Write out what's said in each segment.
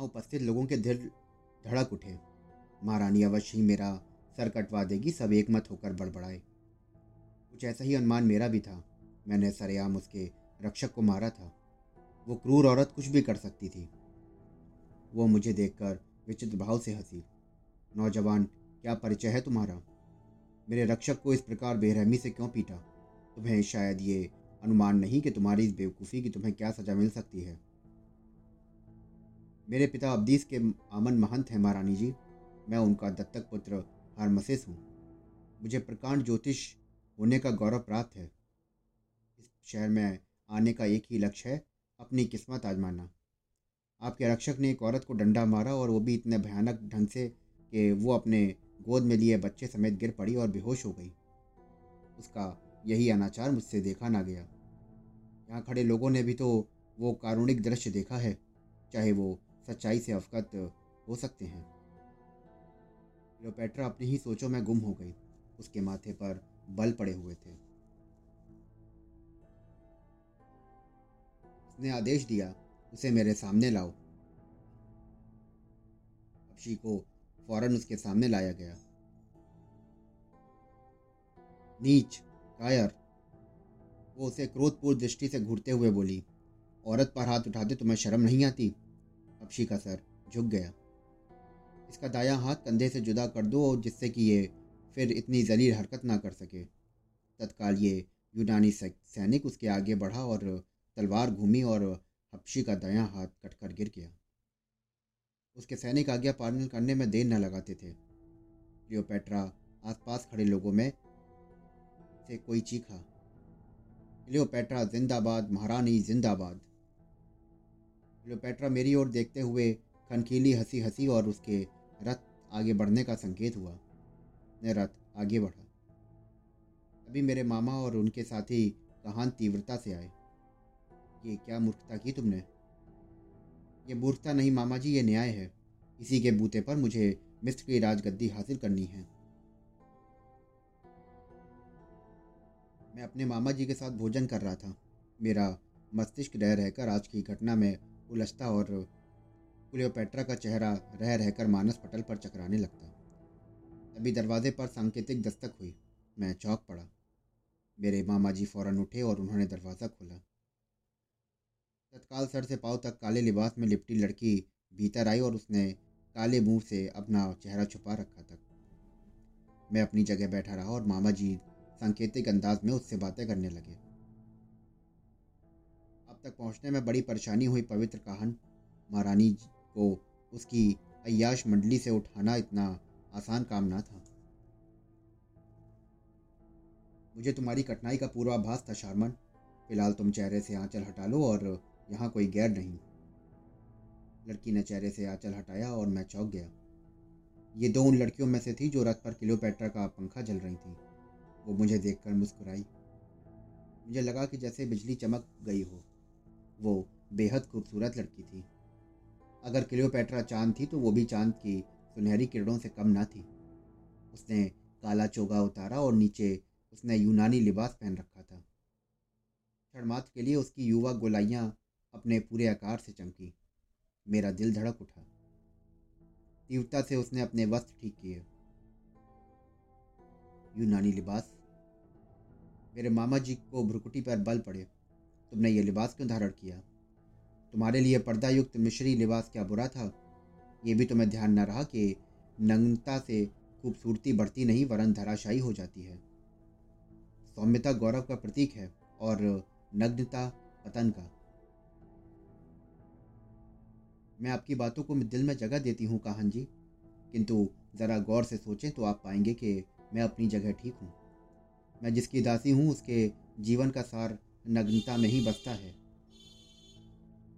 वहाँ उपस्थित लोगों के दिल धड़क उठे। महारानी अवश्य ही मेरा सर कटवा देगी, सब एक मत होकर बड़बड़ाए। कुछ ऐसा ही अनुमान मेरा भी था। मैंने सरेआम उसके रक्षक को मारा था। वो क्रूर औरत कुछ भी कर सकती थी। वो मुझे देखकर विचित्र भाव से हँसी। नौजवान, क्या परिचय है तुम्हारा? मेरे रक्षक को इस प्रकार बेरहमी से क्यों पीटा? तुम्हें शायद ये अनुमान नहीं कि तुम्हारी इस बेवकूफ़ी की तुम्हें क्या सज़ा मिल सकती है। मेरे पिता अब्दीस के आमन महंत हैं महारानी जी। मैं उनका दत्तक पुत्र हारमसेस हूँ। मुझे प्रकांड ज्योतिष होने का गौरव प्राप्त है। इस शहर में आने का एक ही लक्ष्य है, अपनी किस्मत आजमाना। आपके रक्षक ने एक औरत को डंडा मारा और वो भी इतने भयानक ढंग से कि वो अपने गोद में लिए बच्चे समेत गिर पड़ी और बेहोश हो गई। उसका यही अनाचार मुझसे देखा ना गया। यहाँ खड़े लोगों ने भी तो वो कारुणिक दृश्य देखा है, चाहे वो सच्चाई से अवगत हो सकते हैं। क्लियोपेट्रा, अपनी ही सोचों में गुम हो गई। उसके माथे पर बल पड़े हुए थे। उसने आदेश दिया, उसे मेरे सामने लाओ। अक्षी को फ़ौरन उसके सामने लाया गया। नीच, कायर, वो उसे क्रोधपूर्ण दृष्टि से घूरते हुए बोली, औरत पर हाथ उठाते तुम्हें शर्म नहीं आती? अक्षी का सर झुक गया। इसका दाया हाथ कंधे से जुदा कर दो जिससे कि ये फिर इतनी जलील हरकत ना कर सके। तत्काल ये यूनानी सैनिक उसके आगे बढ़ा और तलवार घूमी और हफ्शी का दायां हाथ कटकर गिर गया। उसके सैनिक आज्ञा पालन करने में देर न लगाते थे। लियोपेट्रा आसपास खड़े लोगों में से कोई चीखा लियोपेट्रा जिंदाबाद, महारानी जिंदाबाद। लियोपेट्रा मेरी ओर देखते हुए खनखीली हँसी हँसी और उसके रथ आगे बढ़ने का संकेत हुआ। ने रथ आगे बढ़ा। अभी मेरे मामा और उनके साथी कहान तीव्रता से आए। ये क्या मूर्खता की तुमने? ये मूर्खता नहीं मामा जी ये न्याय है। इसी के बूते पर मुझे मिस्र की राजगद्दी हासिल करनी है। मैं अपने मामा जी के साथ भोजन कर रहा था। मेरा मस्तिष्क रह रहकर आज की घटना में उलझता और क्लियोपेट्रा का चेहरा रह रहकर मानस पटल पर चकराने लगता। तभी दरवाजे पर सांकेतिक दस्तक हुई। मैं चौक पड़ा। मेरे मामा जी फ़ौरन उठे और उन्होंने दरवाज़ा खोला। तत्काल सर से पाँव तक काले लिबास में लिपटी लड़की भीतर आई और उसने काले मुँह से अपना चेहरा छुपा रखा था। मैं अपनी जगह बैठा रहा और मामा जी सांकेतिक अंदाज में उससे बातें करने लगे। तक पहुँचने में बड़ी परेशानी हुई पवित्र काहन। महारानी को उसकी अयाश मंडली से उठाना इतना आसान काम ना था। मुझे तुम्हारी कठिनाई का पूर्वाभास था, शारमन। फ़िलहाल तुम चेहरे से आंचल हटा लो और यहाँ कोई गैर नहीं। लड़की ने चेहरे से आंचल हटाया और मैं चौंक गया। ये दो उन लड़कियों में से थी जो रथ पर किलोपेट्रा का पंखा जल रही थी। वो मुझे देखकर मुस्कुराई। मुझे लगा कि जैसे बिजली चमक गई हो। वो बेहद खूबसूरत लड़की थी। अगर क्लियोपेट्रा चाँद थी तो वो भी चाँद की सुनहरी किरणों से कम ना थी। उसने काला चोगा उतारा और नीचे उसने यूनानी लिबास पहन रखा था। क्षणमात्र के लिए उसकी युवा गोलाइयाँ अपने पूरे आकार से चमकी। मेरा दिल धड़क उठा। तीव्रता से उसने अपने वस्त्र ठीक किए। यूनानी लिबास। मेरे मामा जी को भ्रुकुटी पर बल पड़े। तुमने ये लिबास क्यों धारण किया? तुम्हारे लिए पर्दा युक्त मिश्री लिबास क्या बुरा था? ये भी तुम्हें ध्यान न रहा कि नग्नता से खूबसूरती बढ़ती नहीं, वरन धराशायी हो जाती है। सौम्यता गौरव का प्रतीक है और नग्नता पतन का। मैं आपकी बातों को दिल में जगह देती हूँ, काहन जी। किंतु ज़रा गौर से सोचें तो आप पाएँगे कि मैं अपनी जगह ठीक हूँ। मैं जिसकी दासी हूँ, उसके जीवन का सार नग्नता में ही बसता है।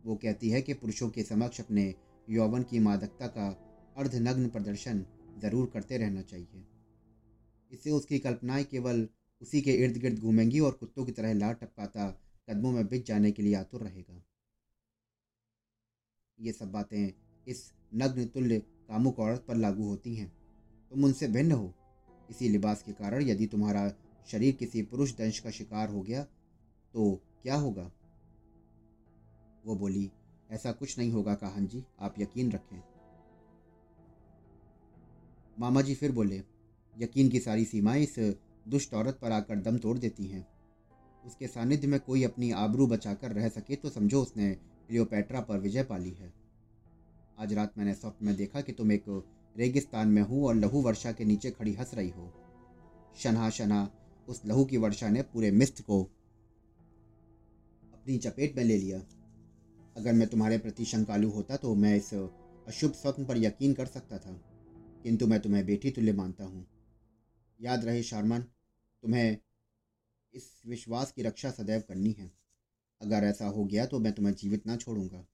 वो कहती है कि पुरुषों के समक्ष अपने यौवन की मादकता का अर्धनग्न प्रदर्शन ज़रूर करते रहना चाहिए। इससे उसकी कल्पनाएँ केवल उसी के इर्द गिर्द घूमेंगी और कुत्तों की तरह लाट टपकाता कदमों में बिछ जाने के लिए आतुर रहेगा। ये सब बातें इस नग्न तुल्य कामुक औरत पर लागू होती हैं। तुम उनसे भिन्न हो। इसी लिबास के कारण यदि तुम्हारा शरीर किसी पुरुष दंश का शिकार हो गया तो क्या होगा? वो बोली, ऐसा कुछ नहीं होगा, काहन जी, आप यकीन रखें। मामा जी फिर बोले, यकीन की सारी सीमाएँ इस दुष्ट औरत पर आकर दम तोड़ देती हैं। उसके सानिध्य में कोई अपनी आबरू बचाकर रह सके तो समझो उसने क्लियोपेट्रा पर विजय पाली है। आज रात मैंने स्वप्न में देखा कि तुम एक रेगिस्तान में हो और लहू वर्षा के नीचे खड़ी हंस रही हो। शना शना उस लहू की वर्षा ने पूरे मिस्र को अपनी चपेट में ले लिया। अगर मैं तुम्हारे प्रति शंकालु होता तो मैं इस अशुभ स्वप्न पर यकीन कर सकता था, किंतु मैं तुम्हें बेटी तुल्य मानता हूँ। याद रहे शारमन, तुम्हें इस विश्वास की रक्षा सदैव करनी है। अगर ऐसा हो गया तो मैं तुम्हें जीवित ना छोड़ूँगा।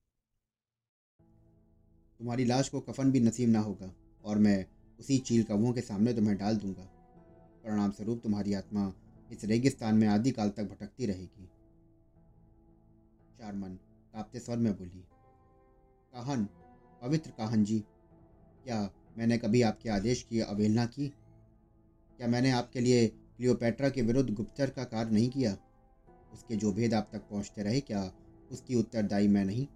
तुम्हारी लाश को कफन भी नसीब ना होगा, और मैं उसी चील कौओं के सामने तुम्हें डाल दूँगा। परिणाम स्वरूप तुम्हारी आत्मा इस रेगिस्तान में आदि काल तक भटकती रहेगी। चारमन कांपते स्वर में बोली, काहन, पवित्र काहन जी, क्या मैंने कभी आपके आदेश की अवहेलना की? क्या मैंने आपके लिए क्लियोपेट्रा के विरुद्ध गुप्तचर का कार्य नहीं किया? उसके जो भेद आप तक पहुँचते रहे, क्या उसकी उत्तरदायी मैं नहीं?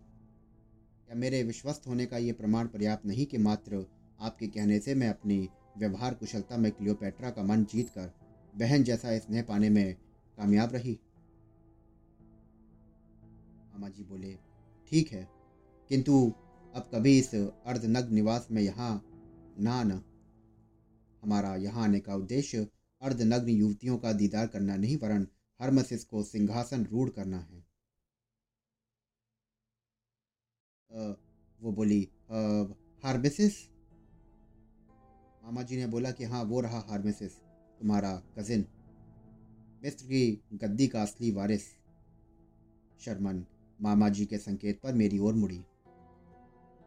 क्या मेरे विश्वस्त होने का ये प्रमाण पर्याप्त नहीं कि मात्र आपके कहने से मैं अपनी व्यवहार कुशलता में क्लियोपेट्रा का मन जीत कर बहन जैसा स्नेह पाने में कामयाब रही? मामा जी बोले ठीक है किंतु अब कभी इस अर्धनग्न निवास में यहाँ ना आना। हमारा यहाँ आने का उद्देश्य अर्धनग्न युवतियों का दीदार करना नहीं वरन हरमसिस को सिंहासन रूढ़ करना है। आ, वो बोली हार्मेसिस? मामा जी ने बोला कि हाँ वो रहा हार्मेसिस तुम्हारा कजिन मिस्र की गद्दी का असली वारिस शर्मन। मामा जी के संकेत पर मेरी ओर मुड़ी।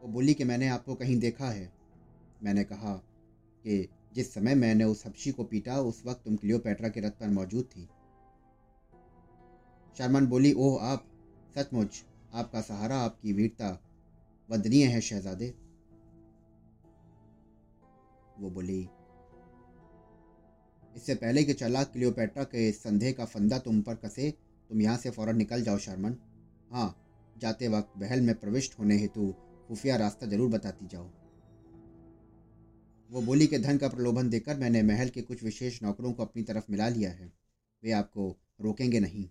वो बोली कि मैंने आपको कहीं देखा है। मैंने कहा कि जिस समय मैंने उस हबशी को पीटा, उस वक्त तुम क्लियोपेट्रा के रथ पर मौजूद थी। शर्मन बोली, ओह, आप, सचमुच, आपका सहारा, आपकी वीरता वंदनीय है शहजादे। वो बोली, इससे पहले कि चला क्लियोपेट्रा के संदेह का फंदा तुम पर कसे, तुम यहाँ से फ़ौरन निकल जाओ, शर्मन। हाँ जाते वक्त बहल में प्रविष्ट होने हेतु खुफिया रास्ता ज़रूर बताती जाओ। वो बोली के धन का प्रलोभन देकर मैंने महल के कुछ विशेष नौकरों को अपनी तरफ़ मिला लिया है। वे आपको रोकेंगे नहीं।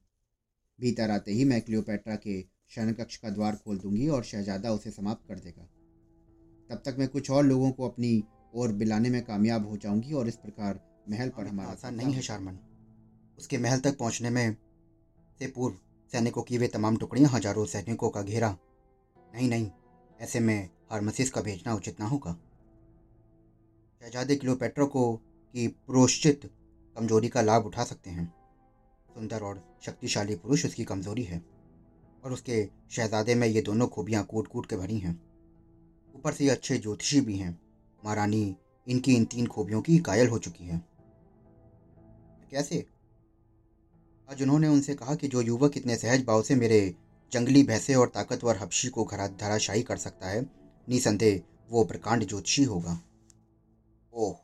भीतर आते ही मैं क्लियोपेट्रा के शयन कक्ष का द्वार खोल दूँगी और शहजादा उसे समाप्त कर देगा। तब तक मैं कुछ और लोगों को अपनी ओर बिलाने में कामयाब हो जाऊँगी और इस प्रकार महल पर हमारा आसान नहीं है शारमन। उसके महल तक पहुँचने में से पूर्व सैनिकों की वे तमाम टुकड़ियाँ हज़ारों सैनिकों का घेरा। नहीं नहीं, ऐसे में हारमसिस का भेजना उचित ना होगा। शहजादे क्लियोपेट्रा को की प्रोश्चित कमज़ोरी का लाभ उठा सकते हैं। सुंदर और शक्तिशाली पुरुष उसकी कमज़ोरी है, और उसके शहजादे में ये दोनों खूबियाँ कूट कूट के भरी हैं। ऊपर से ये अच्छे ज्योतिषी भी हैं। महारानी, इनकी इन तीन खूबियों की कायल हो चुकी है। कैसे? आज उन्होंने उनसे कहा कि जो युवक इतने सहज भाव से मेरे जंगली भैंसे और ताकतवर हबशी को घरा धराशाही कर सकता है, निसंदेह वो प्रकांड ज्योतिषी होगा। ओह।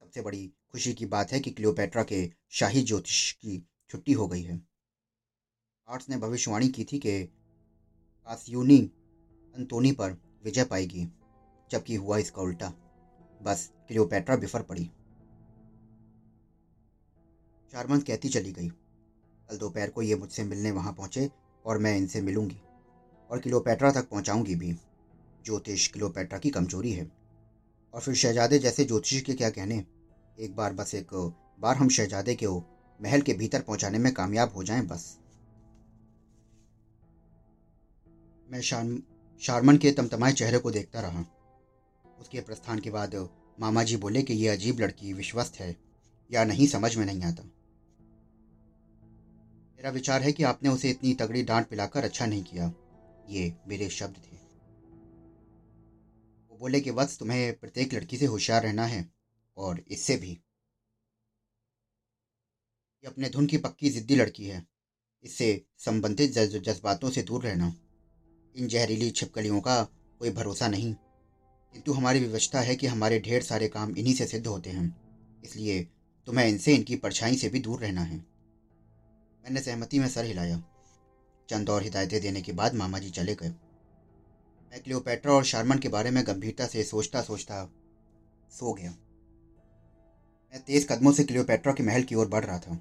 सबसे बड़ी खुशी की बात है कि क्लियोपेट्रा के शाही ज्योतिष की छुट्टी हो गई है। आर्ट्स ने भविष्यवाणी की थी कि कासियूनी अंतोनी पर विजय पाएगी, जबकि हुआ इसका उल्टा। बस क्लियोपेट्रा बिफर पड़ी। चारमंथ कहती चली गई। कल दोपहर को ये मुझसे मिलने वहाँ पहुँचे और मैं इनसे मिलूँगी और किलोपेट्रा तक पहुँचाऊँगी भी। ज्योतिष किलोपेट्रा की कमज़ोरी है। और फिर शहजादे जैसे ज्योतिषी के क्या कहने? एक बार बस एक बार हम शहजादे के महल के भीतर पहुँचाने में कामयाब हो जाएँ बस। मैं शान शारमन के तमतमाए चेहरे को देखता रहा। उसके प्रस्थान के बाद मामा जी बोले कि यह अजीब लड़की विश्वस्त है या नहीं समझ में नहीं आता। मेरा विचार है कि आपने उसे इतनी तगड़ी डांट पिलाकर अच्छा नहीं किया। ये मेरे शब्द थे। वो बोले कि वत्स, तुम्हें प्रत्येक लड़की से होशियार रहना है और इससे भी। ये अपने धुन की पक्की जिद्दी लड़की है। इससे संबंधित जज्बातों से दूर रहना। इन जहरीली छिपकलियों का कोई भरोसा नहीं। किंतु हमारी व्यवस्था है कि हमारे ढेर सारे काम इन्हीं से सिद्ध होते हैं। इसलिए तुम्हें इनसे इनकी परछाई से भी दूर रहना है। मैंने सहमति में सर हिलाया। चंद और हिदायतें देने के बाद मामा जी चले गए। मैं क्लियोपेट्रा और शारमन के बारे में गंभीरता से सोचता सोचता सो गया। मैं तेज कदमों से क्लियोपेट्रा के महल की ओर बढ़ रहा था।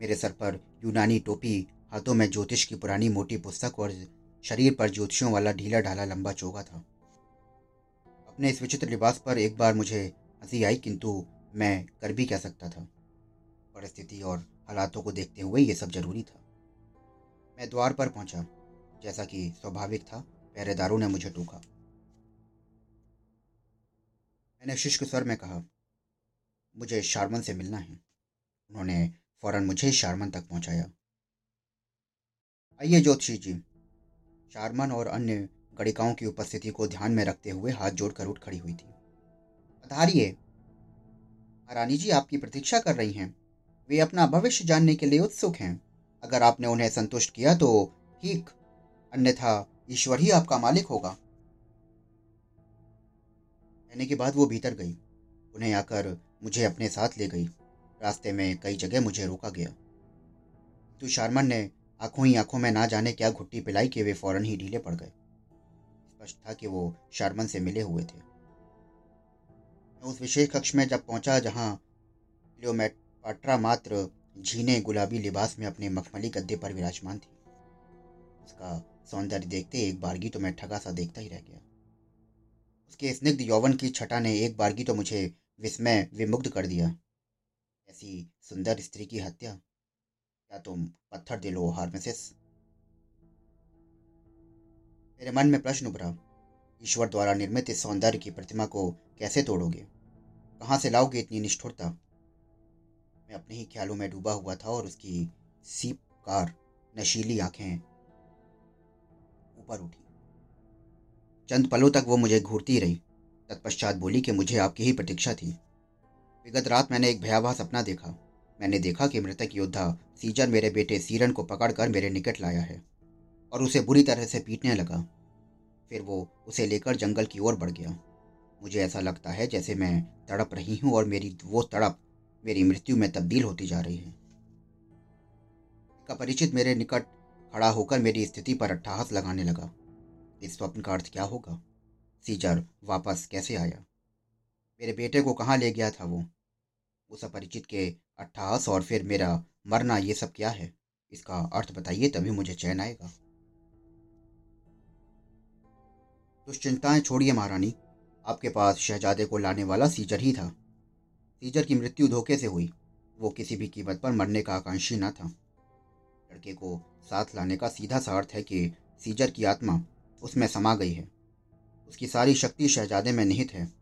मेरे सर पर यूनानी टोपी, हाथों में ज्योतिष की पुरानी मोटी पुस्तक और शरीर पर ज्योतिषियों वाला ढीला ढाला लंबा चोगा था। अपने इस विचित्र लिबास पर एक बार मुझे हँसी आई, किंतु मैं कर भी कह सकता था? परिस्थिति और हालातों को देखते हुए ये सब ज़रूरी था। मैं द्वार पर पहुँचा, जैसा कि स्वाभाविक था, पहरेदारों ने मुझे टोका। मैंने शुष्क स्वर में कहा, मुझे शारमन से मिलना है। उन्होंने फ़ौरन मुझे शारमन तक पहुँचाया। आइए ज्योतिषी जी, शारमन और अन्य गणिकाओं की उपस्थिति को ध्यान में रखते हुए हाथ जोड़कर उठ खड़ी हुई थी। पधारिए। महारानी जी, आपकी प्रतीक्षा कर रही हैं। वे अपना भविष्य जानने के लिए उत्सुक हैं। अगर आपने उन्हें संतुष्ट किया तो ठीक, अन्यथा ईश्वर ही आपका मालिक होगा। कहने के बाद वो भीतर गई। उन्हें आकर मुझे अपने साथ ले गई। रास्ते में कई जगह मुझे रोका गया। तो शारमन ने आँखों ही आँखों में ना जाने क्या घुट्टी पिलाई कि वे फ़ौरन ही ढीले पड़ गए। स्पष्ट था कि वो शारमन से मिले हुए थे। मैं उस विशेष कक्ष में जब पहुँचा जहाँ लियोमेट्रा मात्र झीने गुलाबी लिबास में अपने मखमली गद्दे पर विराजमान थी। उसका सौंदर्य देखते एक बारगी तो मैं ठगा सा देखता ही रह गया। उसके स्निग्ध यौवन की छटा ने एक बारगी तो मुझे विस्मय विमुग्ध कर दिया। ऐसी सुंदर स्त्री की हत्या? क्या तुम पत्थर दिलो हार्मेसिस मेरे मन में प्रश्न उभरा, ईश्वर द्वारा निर्मित इस सौंदर्य की प्रतिमा को कैसे तोड़ोगे? कहाँ से लाओगे इतनी निष्ठुरता? मैं अपने ही ख्यालों में डूबा हुआ था और उसकी सीप कार, नशीली आँखें ऊपर उठी। चंद पलों तक वो मुझे घूरती रही, तत्पश्चात बोली कि मुझे आपकी ही प्रतीक्षा थी। विगत रात मैंने एक भयावह सपना देखा। मैंने देखा कि मृतक योद्धा सीज़न मेरे बेटे सीरन को पकड़कर मेरे निकट लाया है और उसे बुरी तरह से पीटने लगा। फिर वो उसे लेकर जंगल की ओर बढ़ गया। मुझे ऐसा लगता है जैसे मैं तड़प रही हूँ और मेरी वो तड़प मेरी मृत्यु में तब्दील होती जा रही है। का परिचित मेरे निकट खड़ा होकर मेरी स्थिति पर अट्ठाहस लगाने लगा। इस स्वप्न का अर्थ क्या होगा? सीजर वापस कैसे आया? मेरे बेटे को कहाँ ले गया था वो? उस अपरिचित के अट्ठाहस और फिर मेरा मरना ये सब क्या है? इसका अर्थ बताइए, तभी मुझे चैन आएगा। दुश्चिंताएँ छोड़िए महारानी। आपके पास शहजादे को लाने वाला सीजर ही था। सीजर की मृत्यु धोखे से हुई। वो किसी भी कीमत पर मरने का आकांक्षी न था। लड़के को साथ लाने का सीधा सा अर्थ है कि सीजर की आत्मा उसमें समा गई है। उसकी सारी शक्ति शहजादे में निहित है।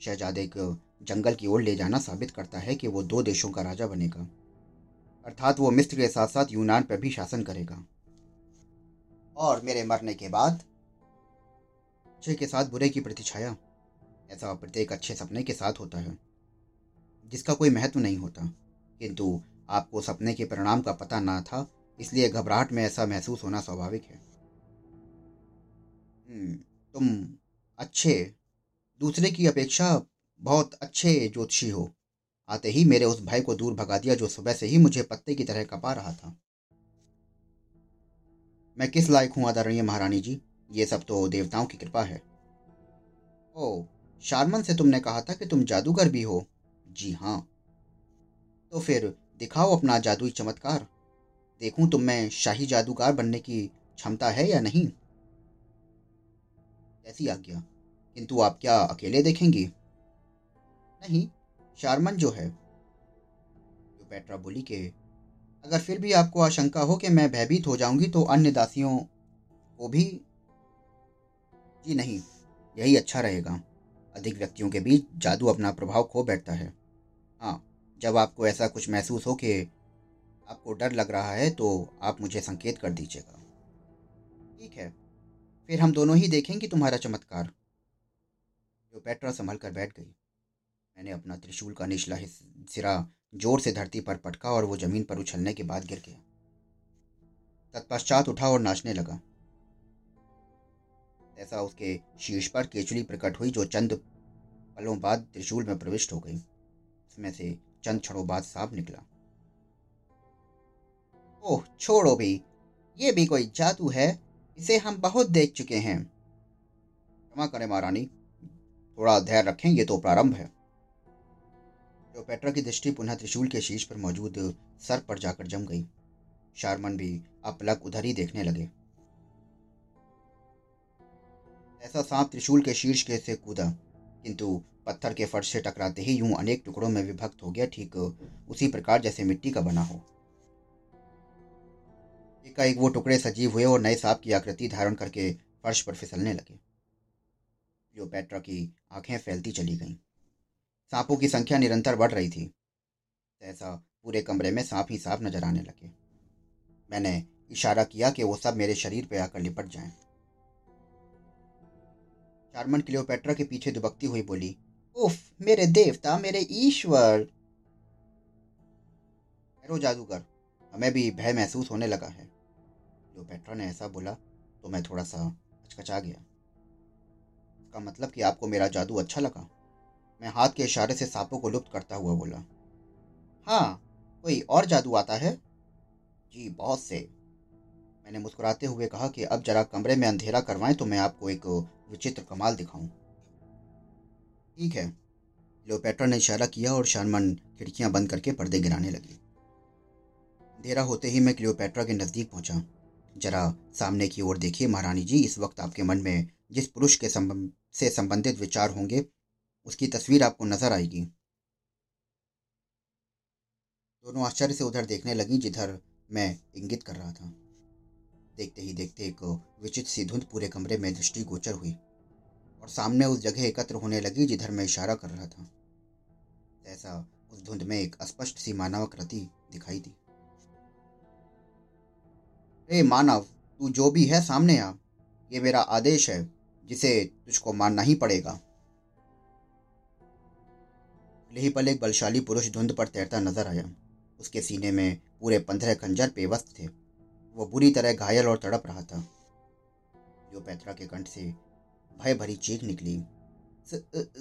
शहजादे को जंगल की ओर ले जाना साबित करता है कि वो दो देशों का राजा बनेगा। अर्थात वो मिस्र के साथ साथ यूनान पर भी शासन करेगा। और मेरे मरने के बाद अच्छे के साथ बुरे की प्रतिछाया ऐसा प्रत्येक अच्छे सपने के साथ होता है। जिसका कोई महत्व नहीं होता। किंतु आपको सपने के परिणाम का पता ना था इसलिए घबराहट में ऐसा महसूस होना स्वाभाविक है। हम्म, तुम अच्छे दूसरे की अपेक्षा बहुत अच्छे ज्योतिषी हो। आते ही मेरे उस भाई को दूर भगा दिया जो सुबह से ही मुझे पत्ते की तरह कपा रहा था। मैं किस लायक हूँ आदरणीय महारानी जी? ये सब तो देवताओं की कृपा है। ओ शारमन से तुमने कहा था कि तुम जादूगर भी हो। जी हाँ। तो फिर दिखाओ अपना जादुई चमत्कार। देखूँ तुम में शाही जादूगर बनने की क्षमता है या नहीं? ऐसी आज्ञा? किंतु आप क्या अकेले देखेंगी? नहीं, शारमन जो है। जो पेट्रा बोली के, अगर फिर भी आपको आशंका हो कि मैं भयभीत हो जाऊँगी तो अन्य दासियों को भी। जी नहीं, यही अच्छा रहेगा। अधिक व्यक्तियों के बीच जादू अपना प्रभाव खो बैठता है। हाँ जब आपको ऐसा कुछ महसूस हो कि आपको डर लग रहा है तो आप मुझे संकेत कर दीजिएगा। ठीक है, फिर हम दोनों ही देखेंगे तुम्हारा चमत्कार। जो पेट्रा संभल कर बैठ गई। मैंने अपना त्रिशूल का निचला सिरा ज़ोर से धरती पर पटका और वो ज़मीन पर उछलने के बाद गिर गया। तत्पश्चात उठा और नाचने लगा। ऐसा उसके शीर्ष पर केचुली प्रकट हुई, जो चंद पलों बाद त्रिशूल में प्रविष्ट हो गई। उसमें से चंद क्षणों बाद सांप निकला। ओह, छोड़ो भी। ये भी कोई जादू है? इसे हम बहुत देख चुके हैं। क्षमा करें महारानी। थोड़ा धैर्य रखें, ये तो प्रारंभ है। क्लियोपेट्रा की दृष्टि पुनः त्रिशूल के शीश पर मौजूद सर पर जाकर जम गई। शारमन भी अपलक उधर ही देखने लगे। ऐसा सांप त्रिशूल के शीर्ष के से कूदा, किंतु पत्थर के फर्श से टकराते ही यूँ अनेक टुकड़ों में विभक्त हो गया, ठीक उसी प्रकार जैसे मिट्टी का बना हो। एकाएक वो टुकड़े सजीव हुए और नए सांप की आकृति धारण करके फर्श पर फिसलने लगे। क्लियोपेट्रा की आँखें फैलती चली गईं। सांपों की संख्या निरंतर बढ़ रही थी। ऐसा पूरे कमरे में सांप ही सांप नज़र आने लगे। मैंने इशारा किया कि वो सब मेरे शरीर पर आकर लिपट जाएँ। चारमन क्लियोपेट्रा के पीछे दुबकती हुई बोली उफ, मेरे देवता, मेरे ईश्वर। एरो जादूगर, हमें भी भय महसूस होने लगा है। जो क्लियोपेट्रा ने ऐसा बोला तो मैं थोड़ा सा हचकचा गया। इसका मतलब कि आपको मेरा जादू अच्छा लगा? मैं हाथ के इशारे से सांपों को लुप्त करता हुआ बोला। हाँ कोई और जादू आता है? जी, बहुत से। मैंने मुस्कुराते हुए कहा कि अब जरा कमरे में अंधेरा करवाएँ तो मैं आपको एक विचित्र कमाल दिखाऊँ। ठीक है। लियोपेट्रा ने इशारा किया और शानमन खिड़कियाँ बंद करके पर्दे गिराने लगी। अंधेरा होते ही मैं क्लियोपेट्रा के नज़दीक पहुँचा। जरा सामने की ओर देखिए महारानी जी, इस वक्त आपके मन में जिस पुरुष के संबंध से संबंधित विचार होंगे, उसकी तस्वीर आपको नज़र आएगी। दोनों आश्चर्य से उधर देखने लगी, जिधर मैं इंगित कर रहा था। देखते ही देखते एक विचित्र सी धुंध पूरे कमरे में दृष्टि गोचर हुई। और सामने उस जगह एकत्र होने लगी जिधर मैं इशारा कर रहा था। ऐसा उस धुंध में एक अस्पष्ट सी मानवाकृति दिखाई दी। हे मानव, तू जो भी है सामने आ। ये मेरा आदेश है, जिसे तुझको मानना ही पड़ेगा। ही पल एक बलशाली पुरुष धुंध पर तैरता नज़र आया। उसके सीने में पूरे पंद्रह खंजर पेवस्त थे। वो बुरी तरह घायल और तड़प रहा था। जो पैतरा के कंठ से भय भरी चीख निकली।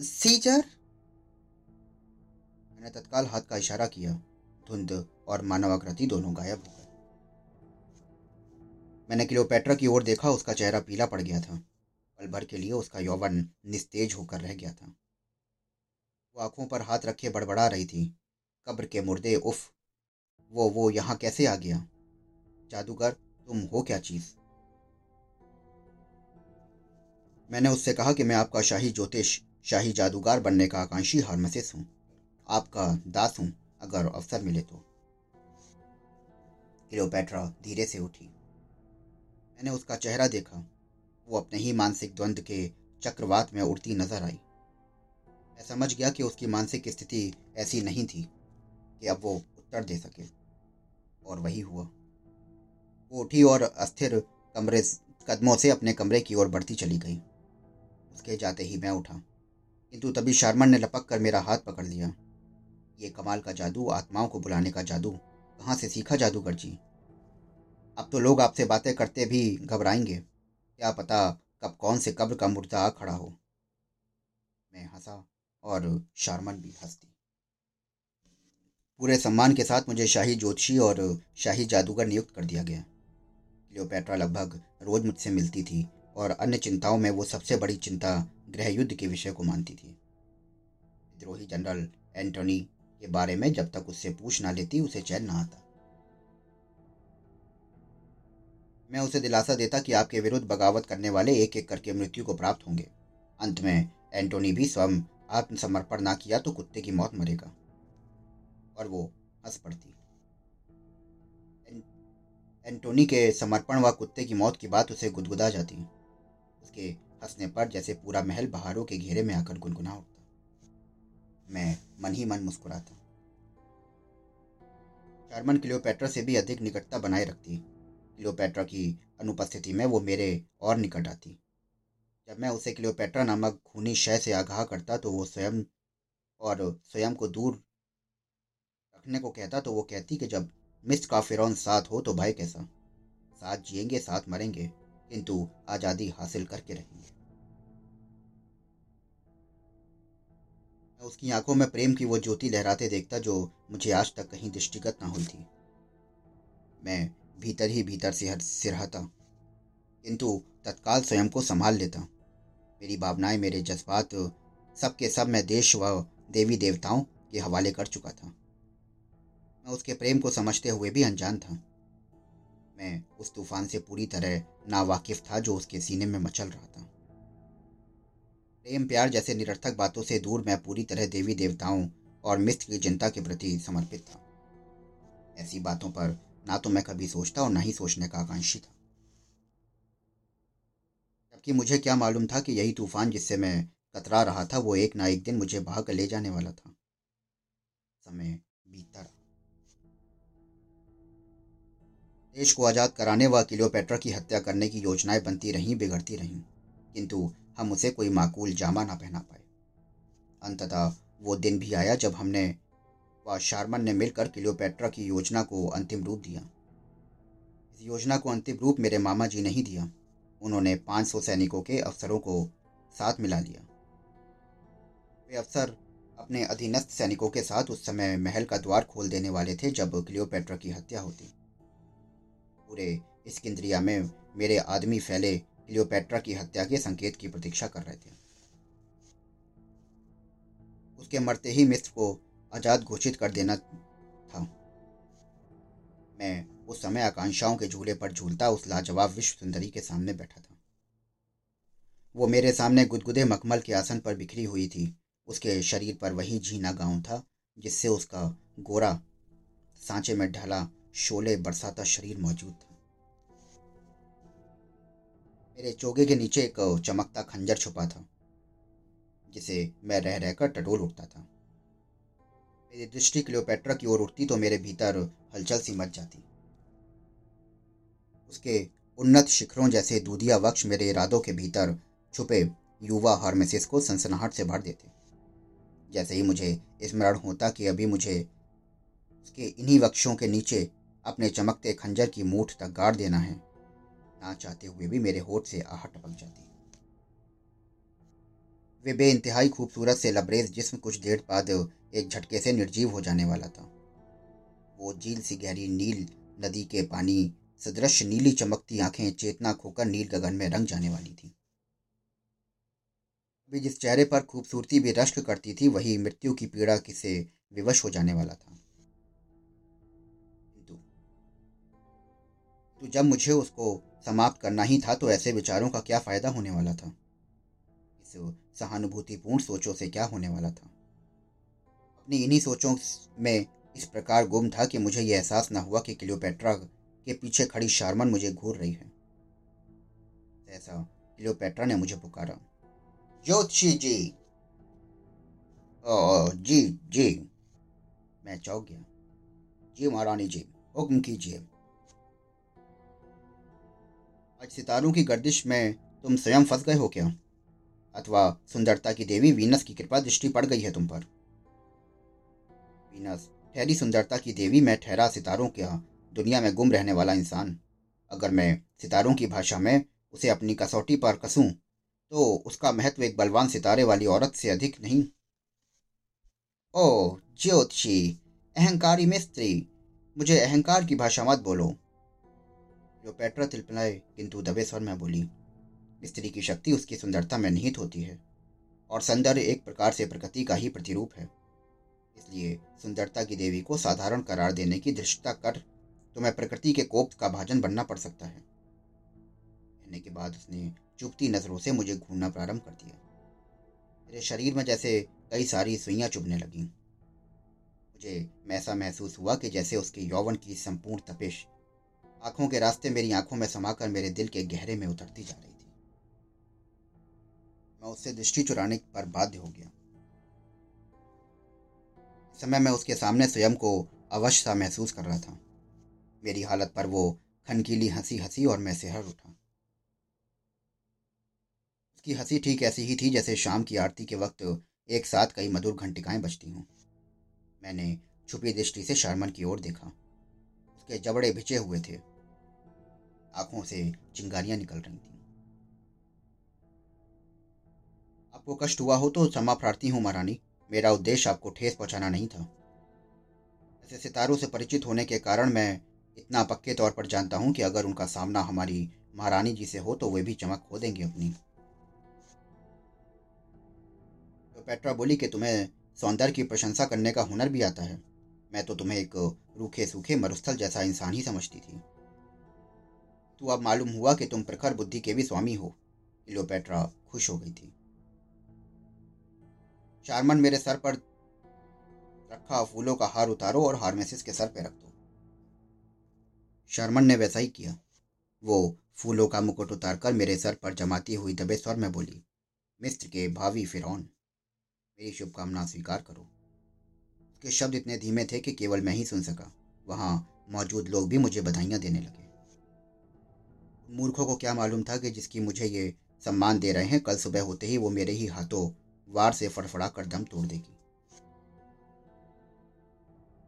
सीजर? मैंने तत्काल हाथ का इशारा किया। धुंध और मानवाकृति दोनों गायब हो गए। मैंने क्लियोपेट्रा की ओर देखा, उसका चेहरा पीला पड़ गया था। पल भर के लिए उसका यौवन निस्तेज होकर रह गया था। वो आँखों पर हाथ रखे बड़बड़ा रही थी। कब्र के मुर्दे, उफ! वो वो यहाँ कैसे आ गया? जादूगर, तुम हो क्या चीज़? मैंने उससे कहा कि मैं आपका शाही ज्योतिष, शाही जादूगर बनने का आकांक्षी हारमसिस हूँ। आपका दास हूँ, अगर अवसर मिले तो। क्लियोपेट्रा धीरे से उठी। मैंने उसका चेहरा देखा। वो अपने ही मानसिक द्वंद्व के चक्रवात में उड़ती नज़र आई। मैं समझ गया कि उसकी मानसिक स्थिति ऐसी नहीं थी कि अब वो उत्तर दे सके। और वही हुआ। वो उठी और अस्थिर कमरे कदमों से अपने कमरे की ओर बढ़ती चली गई। उसके जाते ही मैं उठा। किंतु तभी शर्मन ने लपक कर मेरा हाथ पकड़ लिया। ये कमाल का जादू, आत्माओं को बुलाने का जादू। कहाँ से सीखा जादूगर जी? अब तो लोग आपसे बातें करते भी घबराएँगे। क्या पता कब कौन से कब्र का मुर्दा खड़ा हो। मैं हंसा और शारमन भी हंसती। पूरे सम्मान के साथ मुझे शाही ज्योतिषी और शाही जादूगर नियुक्त कर दिया गया। लियोपेट्रा लगभग रोज मुझसे मिलती थी। और अन्य चिंताओं में वो सबसे बड़ी चिंता गृह युद्ध के विषय को मानती थी। विद्रोही जनरल एंटोनी के बारे में जब तक उससे पूछ ना लेती, उसे चैन ना आता। मैं उसे दिलासा देता कि आपके विरुद्ध बगावत करने वाले एक एक करके मृत्यु को प्राप्त होंगे। अंत में एंटोनी भी स्वयं आत्मसमर्पण ना किया तो कुत्ते की मौत मरेगा। और वो हंस पड़ती। एंटोनी के समर्पण व कुत्ते की मौत की बात उसे गुदगुदा जाती। उसके हंसने पर जैसे पूरा महल बहारों के घेरे में आकर गुनगुना उठता। मैं मन ही मन मुस्कुराता। चार्मन क्लियोपेट्रा से भी अधिक निकटता बनाए रखती। क्लियोपेट्रा की अनुपस्थिति में वो मेरे और निकट आती। जब मैं उसे क्लियोपेट्रा नामक खूनी शय से आगाह करता तो वो स्वयं और स्वयं को दूर रखने को कहता तो वो कहती कि जब मिस काफिरौन साथ हो तो भाई कैसा? साथ जिएँगे, साथ मरेंगे। किंतु आज़ादी हासिल करके रहेंगे मैं उसकी आँखों में प्रेम की वो ज्योति लहराते देखता जो मुझे आज तक कहीं दृष्टिगत ना हुई थी। मैं भीतर ही भीतर से सिरहता किंतु तत्काल स्वयं को संभाल लेता मेरी भावनाएँ, मेरे जज्बात, सब के सब मैं देश व देवी देवताओं के हवाले कर चुका था। मैं उसके प्रेम को समझते हुए भी अनजान था। मैं उस तूफ़ान से पूरी तरह नावाकिफ था जो उसके सीने में मचल रहा था। प्रेम प्यार जैसे निरर्थक बातों से दूर मैं पूरी तरह देवी देवताओं और मिस्र की जनता के प्रति समर्पित था। ऐसी बातों पर ना तो मैं कभी सोचता और ना ही सोचने का आकांक्षी था। जबकि मुझे क्या मालूम था कि यही तूफ़ान जिससे मैं कतरा रहा था, वो एक ना एक दिन मुझे बहा कर ले जाने वाला था। समय बीतता रहा। देश को आज़ाद कराने व किलोपेट्रा की हत्या करने की योजनाएँ बनती रहीं, बिगड़ती रहीं, किंतु हम उसे कोई माकूल जामा ना पहना पाए। अंततः वो दिन भी आया जब हमने व शारमन ने मिलकर क्लियोपेट्रा की योजना को अंतिम रूप दिया। इस योजना को अंतिम रूप मेरे मामा जी ने ही दिया। उन्होंने 500 सैनिकों के अफसरों को साथ मिला लिया। वे अफसर अपने अधीनस्थ सैनिकों के साथ उस समय महल का द्वार खोल देने वाले थे जब क्लियोपेट्रा की हत्या होती। पूरे इसकिंद्रिया में मेरे आदमी फैले, क्लियोपेट्रा की हत्या के संकेत की प्रतीक्षा कर रहे थे। उसके मरते ही मिस्र को आज़ाद घोषित कर देना था। मैं उस समय आकांक्षाओं के झूले पर झूलता उस लाजवाब विश्व सुंदरी के सामने बैठा था। वो मेरे सामने गुदगुदे मखमल के आसन पर बिखरी हुई थी। उसके शरीर पर वही झीना गाँव था, जिससे उसका गोरा सांचे में ढला शोले बरसाता शरीर मौजूद था। मेरे चोगे के नीचे एक चमकता खंजर छुपा था, जिसे मैं रह रहकर टटोल उठता था। मेरी दृष्टि क्लियोपेट्रा की ओर उठती तो मेरे भीतर हलचल सी मच जाती। उसके उन्नत शिखरों जैसे दूधिया वक्ष मेरे इरादों के भीतर छुपे युवा हार्मेसिस को सनसनाहट से भर देते। जैसे ही मुझे स्मरण होता कि अभी मुझे उसके इन्हीं वक्षों के नीचे अपने चमकते खंजर की मूठ तक गाड़ देना है। ना चाहते हुए भी मेरे होठ से आहट टपक जाती। वे बे इंतहाई खूबसूरत से लबरेज जिसम कुछ देर बाद एक झटके से निर्जीव हो जाने वाला था। वो झील सी गहरी नील नदी के पानी सदृश नीली चमकती आँखें, चेतना खोकर नील गगन में रंग जाने वाली थी। अभी जिस चेहरे पर खूबसूरती भी रश्क करती थी, वही मृत्यु की पीड़ा किसे विवश हो जाने वाला था। तो जब मुझे उसको समाप्त करना ही था तो ऐसे विचारों का क्या फ़ायदा होने वाला था? इस सहानुभूतिपूर्ण सोचों से क्या होने वाला था? अपनी इन्हीं सोचों में इस प्रकार गुम था कि मुझे यह एहसास न हुआ कि क्लियोपेट्रा के पीछे खड़ी शारमन मुझे घूर रही है। ऐसा क्लियोपेट्रा ने मुझे पुकारा। ज्योतिषी जी! ओ, जी जी। मैं चौक गया। जी महारानी जी हुक्म कीजिए। आज सितारों की गर्दिश में तुम स्वयं फंस गए हो क्या? अथवा सुंदरता की देवी वीनस की कृपा दृष्टि पड़ गई है तुम पर? वीनस, ठहरी सुंदरता की देवी मैं ठहरा सितारों के दुनिया में गुम रहने वाला इंसान। अगर मैं सितारों की भाषा में उसे अपनी कसौटी पर कसूं तो उसका महत्व एक बलवान सितारे वाली औरत से अधिक नहीं। ओ ज्योतिषी, अहंकारी मिस्त्री, मुझे अहंकार की भाषा मत बोलो। पेट्रा तिलपलाए, किंतु दबे स्वर में बोली, स्त्री की शक्ति उसकी सुंदरता में निहित होती है, और सौंदर्य एक प्रकार से प्रकृति का ही प्रतिरूप है। इसलिए सुंदरता की देवी को साधारण करार देने की दृष्टता कर, तुम्हें प्रकृति के कोप का भाजन बनना पड़ सकता है। कहने के बाद उसने चुपती नज़रों से मुझे घूमना प्रारंभ कर दिया। मेरे शरीर में जैसे कई सारी सुइयाँ चुभने लगीं। मुझे ऐसा महसूस हुआ कि जैसे उसके यौवन की संपूर्ण तपिश आँखों के रास्ते मेरी आँखों में समाकर मेरे दिल के गहरे में उतरती जा रही थी। मैं उससे दृष्टि चुराने पर बाध्य हो गया। समय मैं उसके सामने स्वयं को अवश्य सा महसूस कर रहा था। मेरी हालत पर वो खनकीली हँसी हँसी और मैं सेहर उठा। उसकी हँसी ठीक ऐसी ही थी जैसे शाम की आरती के वक्त एक साथ कई मधुर घंटिकाएँ बजती हों। मैंने छुपी दृष्टि से शर्मन की ओर देखा। उसके जबड़े भिचे हुए थे। आँखों से चिंगारियाँ निकल रही थी। आपको कष्ट हुआ हो तो क्षमा प्रार्थी हूँ, महारानी। मेरा उद्देश्य आपको ठेस पहुंचाना नहीं था। ऐसे सितारों से परिचित होने के कारण मैं इतना पक्के तौर पर जानता हूँ कि अगर उनका सामना हमारी महारानी जी से हो तो वे भी चमक खो देंगे अपनी। तो पेट्रा बोली कि तुम्हें सौंदर्य की प्रशंसा करने का हुनर भी आता है। मैं तो तुम्हें एक रूखे सूखे मरुस्थल जैसा इंसान ही समझती थी। तू अब मालूम हुआ कि तुम प्रखर बुद्धि के भी स्वामी हो। क्लियोपेट्रा खुश हो गई थी। शारमन, मेरे सर पर रखा फूलों का हार उतारो और हारमेसिस के सर पर रख दो। शर्मन ने वैसा ही किया। वो फूलों का मुकुट उतारकर मेरे सर पर जमाती हुई दबे स्वर में बोली, मिस्र के भावी फिरौन, मेरी शुभकामना स्वीकार करो। उसके शब्द इतने धीमे थे कि केवल मैं ही सुन सका। वहाँ मौजूद लोग भी मुझे बधाइयाँ देने लगे। मूर्खों को क्या मालूम था कि जिसकी मुझे ये सम्मान दे रहे हैं, कल सुबह होते ही वो मेरे ही हाथों वार से फड़फड़ा कर दम तोड़ देगी।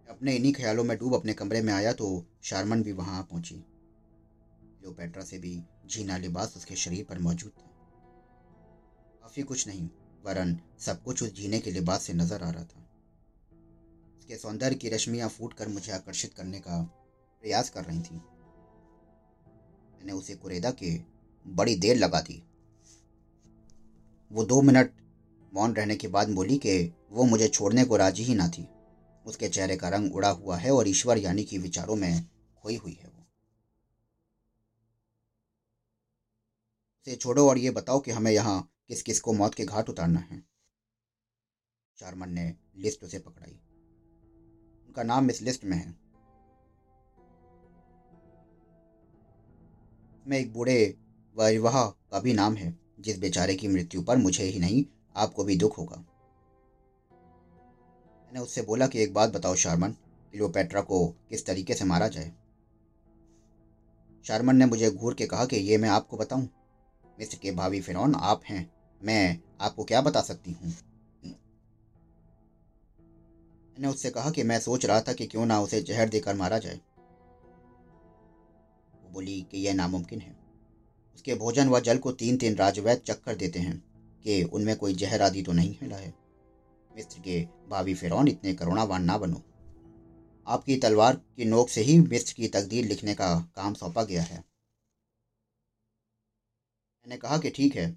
अपने इन्हीं ख्यालों में डूब अपने कमरे में आया तो शारमन भी वहाँ पहुँची। क्लियोपेट्रा से भी झीना लिबास उसके शरीर पर मौजूद था। काफ़ी कुछ नहीं, वरन सब कुछ उस जीने के लिबास से नज़र आ रहा था। उसके सौंदर्य की रश्मियाँ फूट कर मुझे आकर्षित करने का प्रयास कर रही थी। मैंने उसे कुरेदा के बड़ी देर लगा दी। वो दो मिनट मौन रहने के बाद बोली कि वो मुझे छोड़ने को राज़ी ही ना थी। उसके चेहरे का रंग उड़ा हुआ है और ईश्वर यानी कि विचारों में खोई हुई है वो। उसे छोड़ो और ये बताओ कि हमें यहाँ किस किस को मौत के घाट उतारना है। चारमन ने लिस्ट उसे पकड़ाई। उनका नाम इस लिस्ट में है। में एक बूढ़े विवाह का भी नाम है, जिस बेचारे की मृत्यु पर मुझे ही नहीं, आपको भी दुख होगा। मैंने उससे बोला कि एक बात बताओ शारमन क्लियोपेट्रा को किस तरीके से मारा जाए। शारमन ने मुझे घूर के कहा कि ये मैं आपको बताऊँ। मिस्र के भावी फिरौन, आप हैं, मैं आपको क्या बता सकती हूँ? मैंने उससे कहा कि मैं सोच रहा था कि क्यों ना उसे जहर देकर मारा जाए। बोली कि यह नामुमकिन है। उसके भोजन व जल को तीन तीन राजवैद चक्कर देते हैं कि उनमें कोई जहर आदि तो नहीं मिला है मिस्र के भावी फिरौन, इतने करुणावान ना बनो। आपकी तलवार की नोक से ही मिस्र की तकदीर लिखने का काम सौंपा गया है। मैंने कहा कि ठीक है,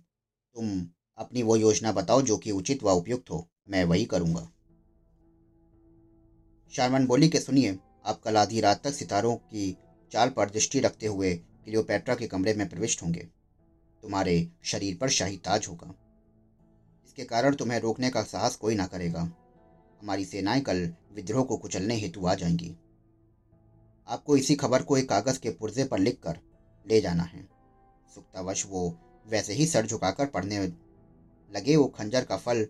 तुम अपनी वो योजना बताओ जो कि उचित व उपयुक्त हो, मैं वही करूँगा। शारमन बोली कि सुनिए, आप कल आधी रात तक सितारों की चाल पर दृष्टि रखते हुए क्लियोपेट्रा के कमरे में प्रविष्ट होंगे। तुम्हारे शरीर पर शाही ताज होगा। इसके कारण तुम्हें रोकने का साहस कोई ना करेगा। हमारी सेनाएँ कल विद्रोह को कुचलने हेतु आ जाएँगी। आपको इसी खबर को एक कागज़ के पुर्जे पर लिख कर ले जाना है। सुक्तावश वो वैसे ही सर झुकाकर पढ़ने लगे, वो खंजर का फल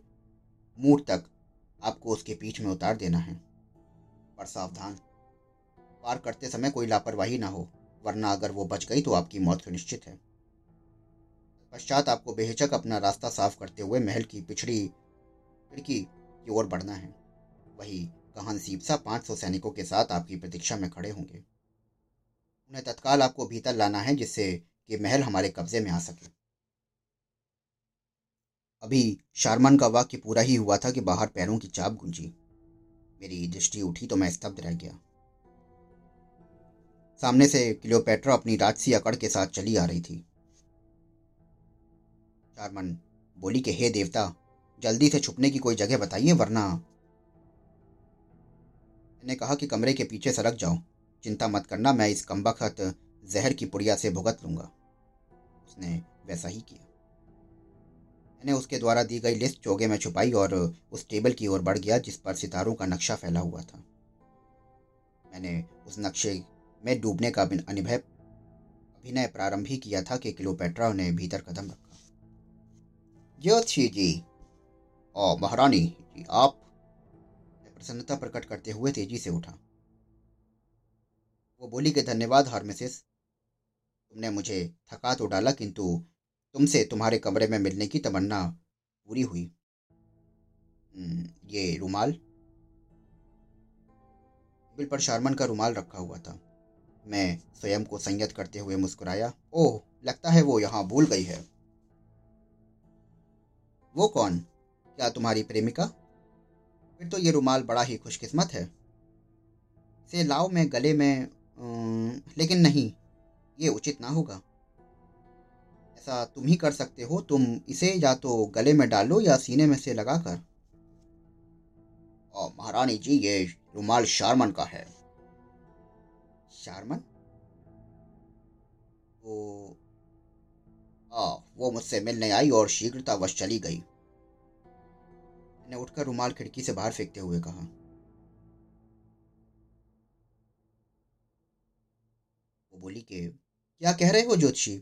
मूठ तक आपको उसके पीठ में उतार देना है। पर सावधान पार करते समय कोई लापरवाही ना हो, वरना अगर वो बच गई तो आपकी मौत सुनिश्चित है। पश्चात आपको बेहिचक अपना रास्ता साफ़ करते हुए महल की पिछड़ी खिड़की की ओर बढ़ना है। वही कहान सीपसा पाँच सौ सैनिकों के साथ आपकी प्रतीक्षा में खड़े होंगे। उन्हें तत्काल आपको भीतर लाना है, जिससे कि महल हमारे कब्जे में आ सके। अभी शारमन का वाक्य पूरा ही हुआ था कि बाहर पैरों की चाप गुंजी। मेरी दृष्टि उठी तो मैं स्तब्ध रह गया। सामने से क्लियोपेट्रा अपनी राजसी अकड़ के साथ चली आ रही थी। चारमन बोली कि, हे देवता, जल्दी से छुपने की कोई जगह बताइए, वरना मैंने कहा कि, कमरे के पीछे सड़क जाओ। चिंता मत करना, मैं इस कम्बख्त जहर की पुड़िया से भुगत लूँगा। उसने वैसा ही किया। मैंने उसके द्वारा दी गई लिस्ट चोगे में छुपाई और उस टेबल की ओर बढ़ गया, जिस पर सितारों का नक्शा फैला हुआ था। मैंने उस नक्शे में डूबने का अनुभव, अभिनय प्रारंभ ही किया था कि क्लियोपेट्रा ने भीतर कदम रखा। ज्योतिषी जी और महारानी जी, आप प्रसन्नता प्रकट करते हुए तेज़ी से उठा। वो बोली कि धन्यवाद हारमेसिस तुमने मुझे थका तो डाला, किंतु तुमसे तुम्हारे कमरे में मिलने की तमन्ना पूरी हुई। ये रुमाल? बिल पर शारमन का रुमाल रखा हुआ था। मैं स्वयं को संयत करते हुए मुस्कुराया, ओह, लगता है वो यहाँ भूल गई है। वो कौन? क्या तुम्हारी प्रेमिका? फिर तो ये रुमाल बड़ा ही खुशकिस्मत है। से लाओ मैं गले में लेकिन नहीं, ये उचित ना होगा। ऐसा तुम ही कर सकते हो, तुम इसे या तो गले में डालो या सीने में से लगा लगाकर महारानी जी, ये रुमाल शारमन का है। शारमन तो आ, वो मुझसे मिलने आई और शीघ्रतावश चली गई। मैंने उठकर रुमाल खिड़की से बाहर फेंकते हुए कहा वो बोली कि क्या कह रहे हो ज्योतिषी?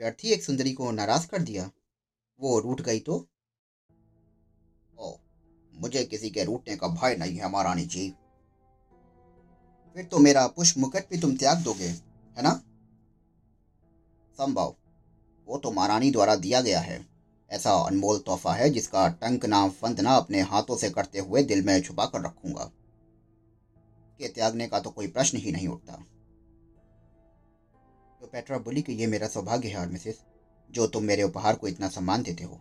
व्यर्थी एक सुंदरी को नाराज़ कर दिया। वो रूठ गई तो? ओ मुझे किसी के रूटने का भय नहीं है महारानी जी। फिर तो मेरा पुष्प मुकट भी तुम त्याग दोगे, है ना? संभव। वो तो महारानी द्वारा दिया गया है। ऐसा अनमोल तोहफा है जिसका टंक ना फंद ना अपने हाथों से करते हुए दिल में छुपा कर रखूँगा। के त्यागने का तो कोई प्रश्न ही नहीं उठता। तो पेट्रा बोली कि ये मेरा सौभाग्य है और मिसेस, जो तुम मेरे उपहार को इतना सम्मान देते हो।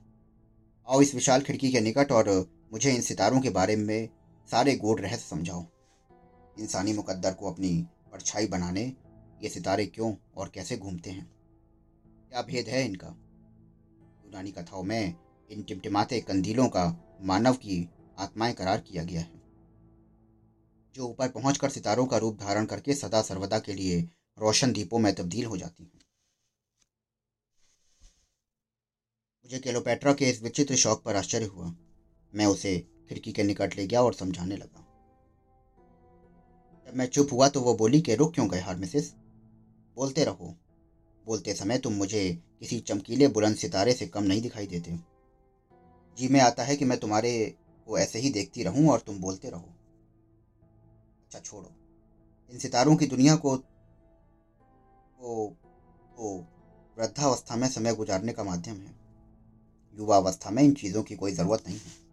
आओ इस विशाल खिड़की के निकट और मुझे इन सितारों के बारे में सारे गोड रहस्य समझाओ। इंसानी मुकद्दर को अपनी परछाई बनाने ये सितारे क्यों और कैसे घूमते हैं? क्या भेद है इनका? यूनानी कथाओं में इन टिमटिमाते कंदीलों का मानव की आत्माएँ करार किया गया है। जो ऊपर पहुंचकर सितारों का रूप धारण करके सदा सर्वदा के लिए रोशन दीपों में तब्दील हो जाती हैं। मुझे केलोपेट्रा के इस विचित्र शौक पर आश्चर्य हुआ। मैं उसे खिड़की के निकट ले गया और समझाने लगा। जब मैं चुप हुआ तो वो बोली कि रुक क्यों गए हार मिसेस बोलते रहो। बोलते समय तुम मुझे किसी चमकीले बुलंद सितारे से कम नहीं दिखाई देते। जी में आता है कि मैं तुम्हारे को ऐसे ही देखती रहूँ और तुम बोलते रहो। अच्छा छोड़ो। इन सितारों की दुनिया को तो, तो वृद्धावस्था में समय गुजारने का माध्यम है। युवावस्था में इन चीज़ों की कोई ज़रूरत नहीं है।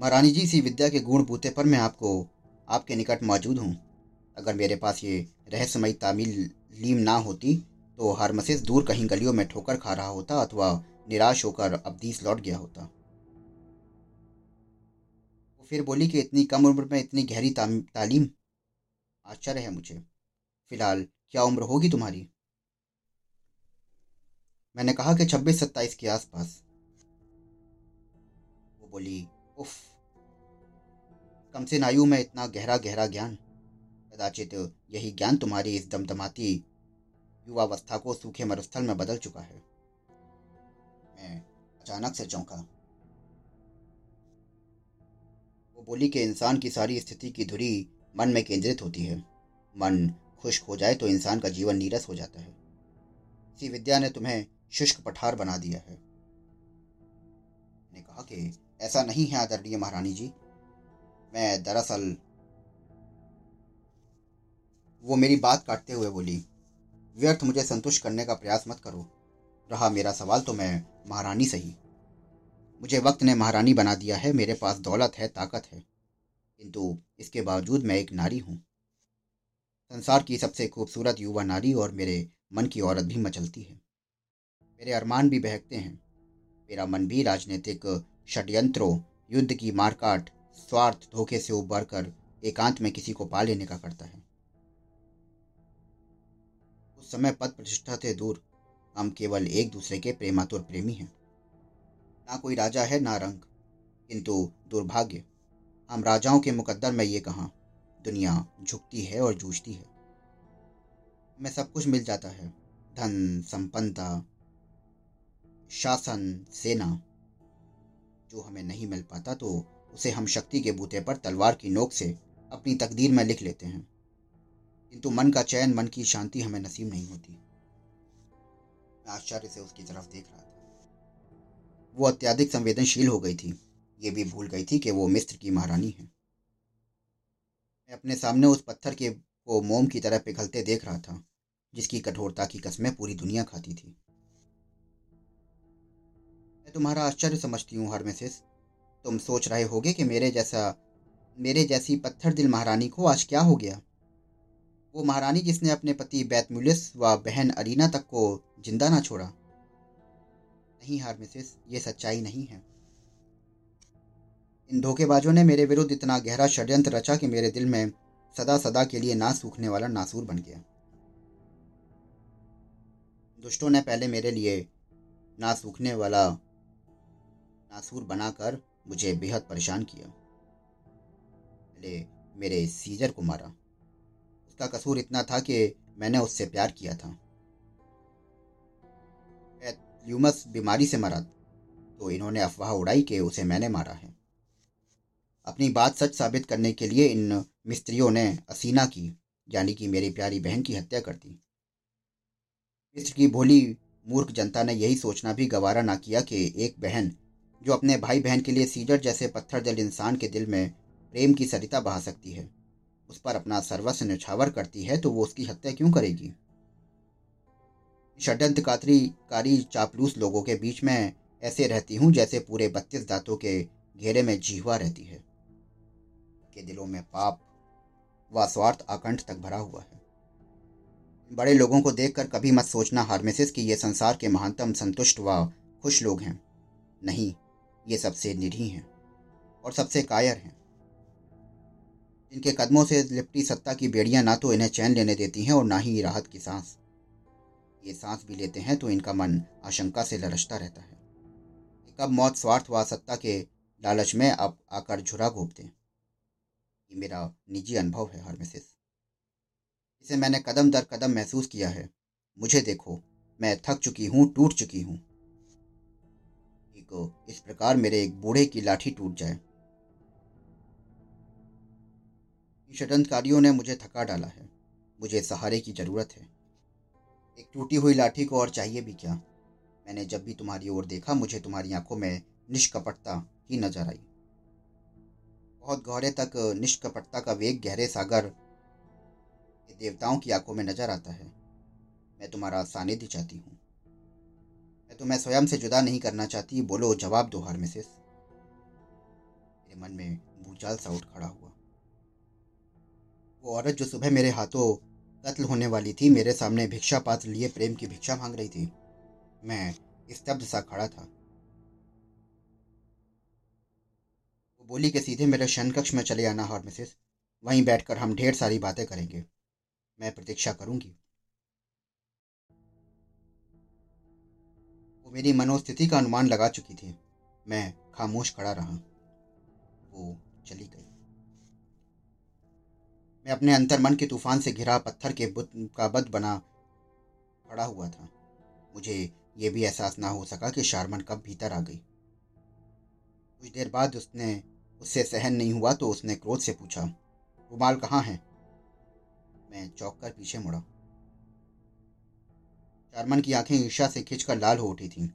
महारानी जी सी विद्या के गुण बूते पर मैं आपको, आपके निकट मौजूद हूँ। अगर मेरे पास ये रहस्यमयी तामील लीम ना होती तो हारमसिस दूर कहीं गलियों में ठोकर खा रहा होता अथवा निराश होकर अबदीस लौट गया होता। वो फिर बोली कि इतनी कम उम्र में इतनी गहरी तालीम? आश्चर्य है मुझे। फ़िलहाल क्या उम्र होगी तुम्हारी? मैंने कहा कि छब्बीस सत्ताईस के आसपास। वो बोली, उफ कम से नायु में इतना गहरा गहरा ज्ञान। कदाचित यही ज्ञान तुम्हारी इस दमदमाती युवावस्था को सूखे मरुस्थल में बदल चुका है। मैं अचानक से चौंका। वो बोली कि इंसान की सारी स्थिति की धुरी मन में केंद्रित होती है। मन खुश्क हो जाए तो इंसान का जीवन नीरस हो जाता है। इसी विद्या ने तुम्हें शुष्क पठार बना दिया है। ने कहा कि ऐसा नहीं है आदरणीय महारानी जी। मैं दरअसल वो मेरी बात काटते हुए बोली, व्यर्थ मुझे संतुष्ट करने का प्रयास मत करो। रहा मेरा सवाल तो मैं महारानी सही मुझे वक्त ने महारानी बना दिया है, मेरे पास दौलत है, ताकत है। किंतु इसके बावजूद मैं एक नारी हूँ। संसार की सबसे खूबसूरत युवा नारी और मेरे मन की औरत भी मचलती है। मेरे अरमान भी बहकते हैं। मेरा मन भी राजनीतिक षड्यंत्रों, युद्ध की मारकाट स्वार्थ धोखे से उबर कर एकांत में किसी को पा लेने का करता है। उस समय पद प्रतिष्ठा से दूर हम केवल एक दूसरे के प्रेमातुर प्रेमी हैं। ना कोई राजा है, ना रंग, किंतु दुर्भाग्य, हम राजाओं के मुकद्दर में ये कहा, दुनिया झुकती है और जूझती है। हमें सब कुछ मिल जाता है, धन, संपन्नता, शासन, सेना, जो हमें नहीं मिल पाता तो उसे हम शक्ति के बूते पर तलवार की नोक से अपनी तकदीर में लिख लेते हैं। किंतु मन का चयन, मन की शांति हमें नसीब नहीं होती। मैं आश्चर्य से उसकी तरफ़ देख रहा था। वो अत्याधिक संवेदनशील हो गई थी। ये भी भूल गई थी कि वो मिस्र की महारानी है। मैं अपने सामने उस पत्थर के को मोम की तरह पिघलते देख रहा था, जिसकी कठोरता की कस्में पूरी दुनिया खाती थी। मैं तुम्हारा आश्चर्य समझती हूँ हर मिसेस तुम सोच रहे होगे कि मेरे जैसा, मेरे जैसी पत्थर दिल महारानी को आज क्या हो गया? वो महारानी जिसने अपने पति बैतमुलिस व बहन अरीना तक को ज़िंदा ना छोड़ा? नहीं हार मिसेस, ये सच्चाई नहीं है। इन धोखेबाजों ने मेरे विरुद्ध इतना गहरा षड्यंत्र रचा कि मेरे दिल में सदा सदा के लिए ना सूखने वाला नासूर बन गया। दुष्टों ने पहले मेरे लिए ना सूखने वाला नासूर बनाकर मुझे बेहद परेशान किया। पहले मेरे सीजर को मारा। उसका कसूर इतना था कि मैंने उससे प्यार किया था। ल्यूमस बीमारी से मरा तो इन्होंने अफवाह उड़ाई कि उसे मैंने मारा है। अपनी बात सच साबित करने के लिए इन मिस्त्रियों ने असीना की, यानी कि मेरी प्यारी बहन की हत्या कर दी। मिस्र की भोली मूर्ख जनता ने यही सोचना भी गवारा ना किया कि एक बहन जो अपने भाई बहन के लिए सीजर जैसे पत्थर दिल इंसान के दिल में प्रेम की सरिता बहा सकती है। उस पर अपना सर्वस्व निछावर करती है तो वो उसकी हत्या क्यों करेगी? षड्यंत्रकारी कारी चापलूस लोगों के बीच में ऐसे रहती हूँ जैसे पूरे बत्तीस दांतों के घेरे में जीवा रहती है। के दिलों में पाप व स्वार्थ आकंठ तक भरा हुआ है। बड़े लोगों को देखकर कभी मत सोचना हार्मेसिस कि ये संसार के महानतम संतुष्ट व खुश लोग हैं। नहीं ये सबसे निरी हैं और सबसे कायर हैं। इनके कदमों से लिपटी सत्ता की बेड़ियाँ ना तो इन्हें चैन लेने देती हैं और ना ही राहत की सांस। ये सांस भी लेते हैं तो इनका मन आशंका से लरसता रहता है। कब मौत स्वार्थ व सत्ता के लालच में आप आकर झुरा घोपते हैं। ये मेरा निजी अनुभव है, हार्मेसिस। इसे मैंने कदम दर कदम महसूस किया है। मुझे देखो, मैं थक चुकी हूँ, टूट चुकी हूँ। इस प्रकार मेरे एक बूढ़े की लाठी टूट जाए। षडयंत्रकारियों ने मुझे थका डाला है। मुझे सहारे की ज़रूरत है। एक टूटी हुई लाठी को और चाहिए भी क्या? मैंने जब भी तुम्हारी ओर देखा, मुझे तुम्हारी आँखों में निष्कपटता ही नज़र आई। बहुत गहरे तक निष्कपटता का वेग गहरे सागर देवताओं की आँखों में नज़र आता है। मैं तुम्हारा सानिध्य चाहती हूँ। तुम्हें स्वयं से जुदा नहीं करना चाहती। बोलो, जवाब दो हर मिसेस मेरे मन में भूचाल सा उठ खड़ा हुआ। वो औरत जो सुबह मेरे हाथों कत्ल होने वाली थी, मेरे सामने भिक्षा पात्र लिए प्रेम की भिक्षा मांग रही थी। मैं स्तब्ध सा खड़ा था। वो बोली के सीधे मेरे शयन कक्ष में चले आना हॉर मिसेस वहीं बैठकर हम ढेर सारी बातें करेंगे। मैं प्रतीक्षा करूँगी। वो मेरी मनोस्थिति का अनुमान लगा चुकी थी। मैं खामोश खड़ा रहा। वो चली गई। मैं अपने अंतर मन के तूफ़ान से घिरा पत्थर के बुत, का बद बना खड़ा हुआ था। मुझे ये भी एहसास ना हो सका कि शारमन कब भीतर आ गई। कुछ देर बाद उसने, उससे सहन नहीं हुआ तो उसने क्रोध से पूछा, रुमाल कहाँ है? मैं चौंक कर पीछे मुड़ा। शारमन की आँखें ईर्षा से खिंचकर लाल हो उठी थीं।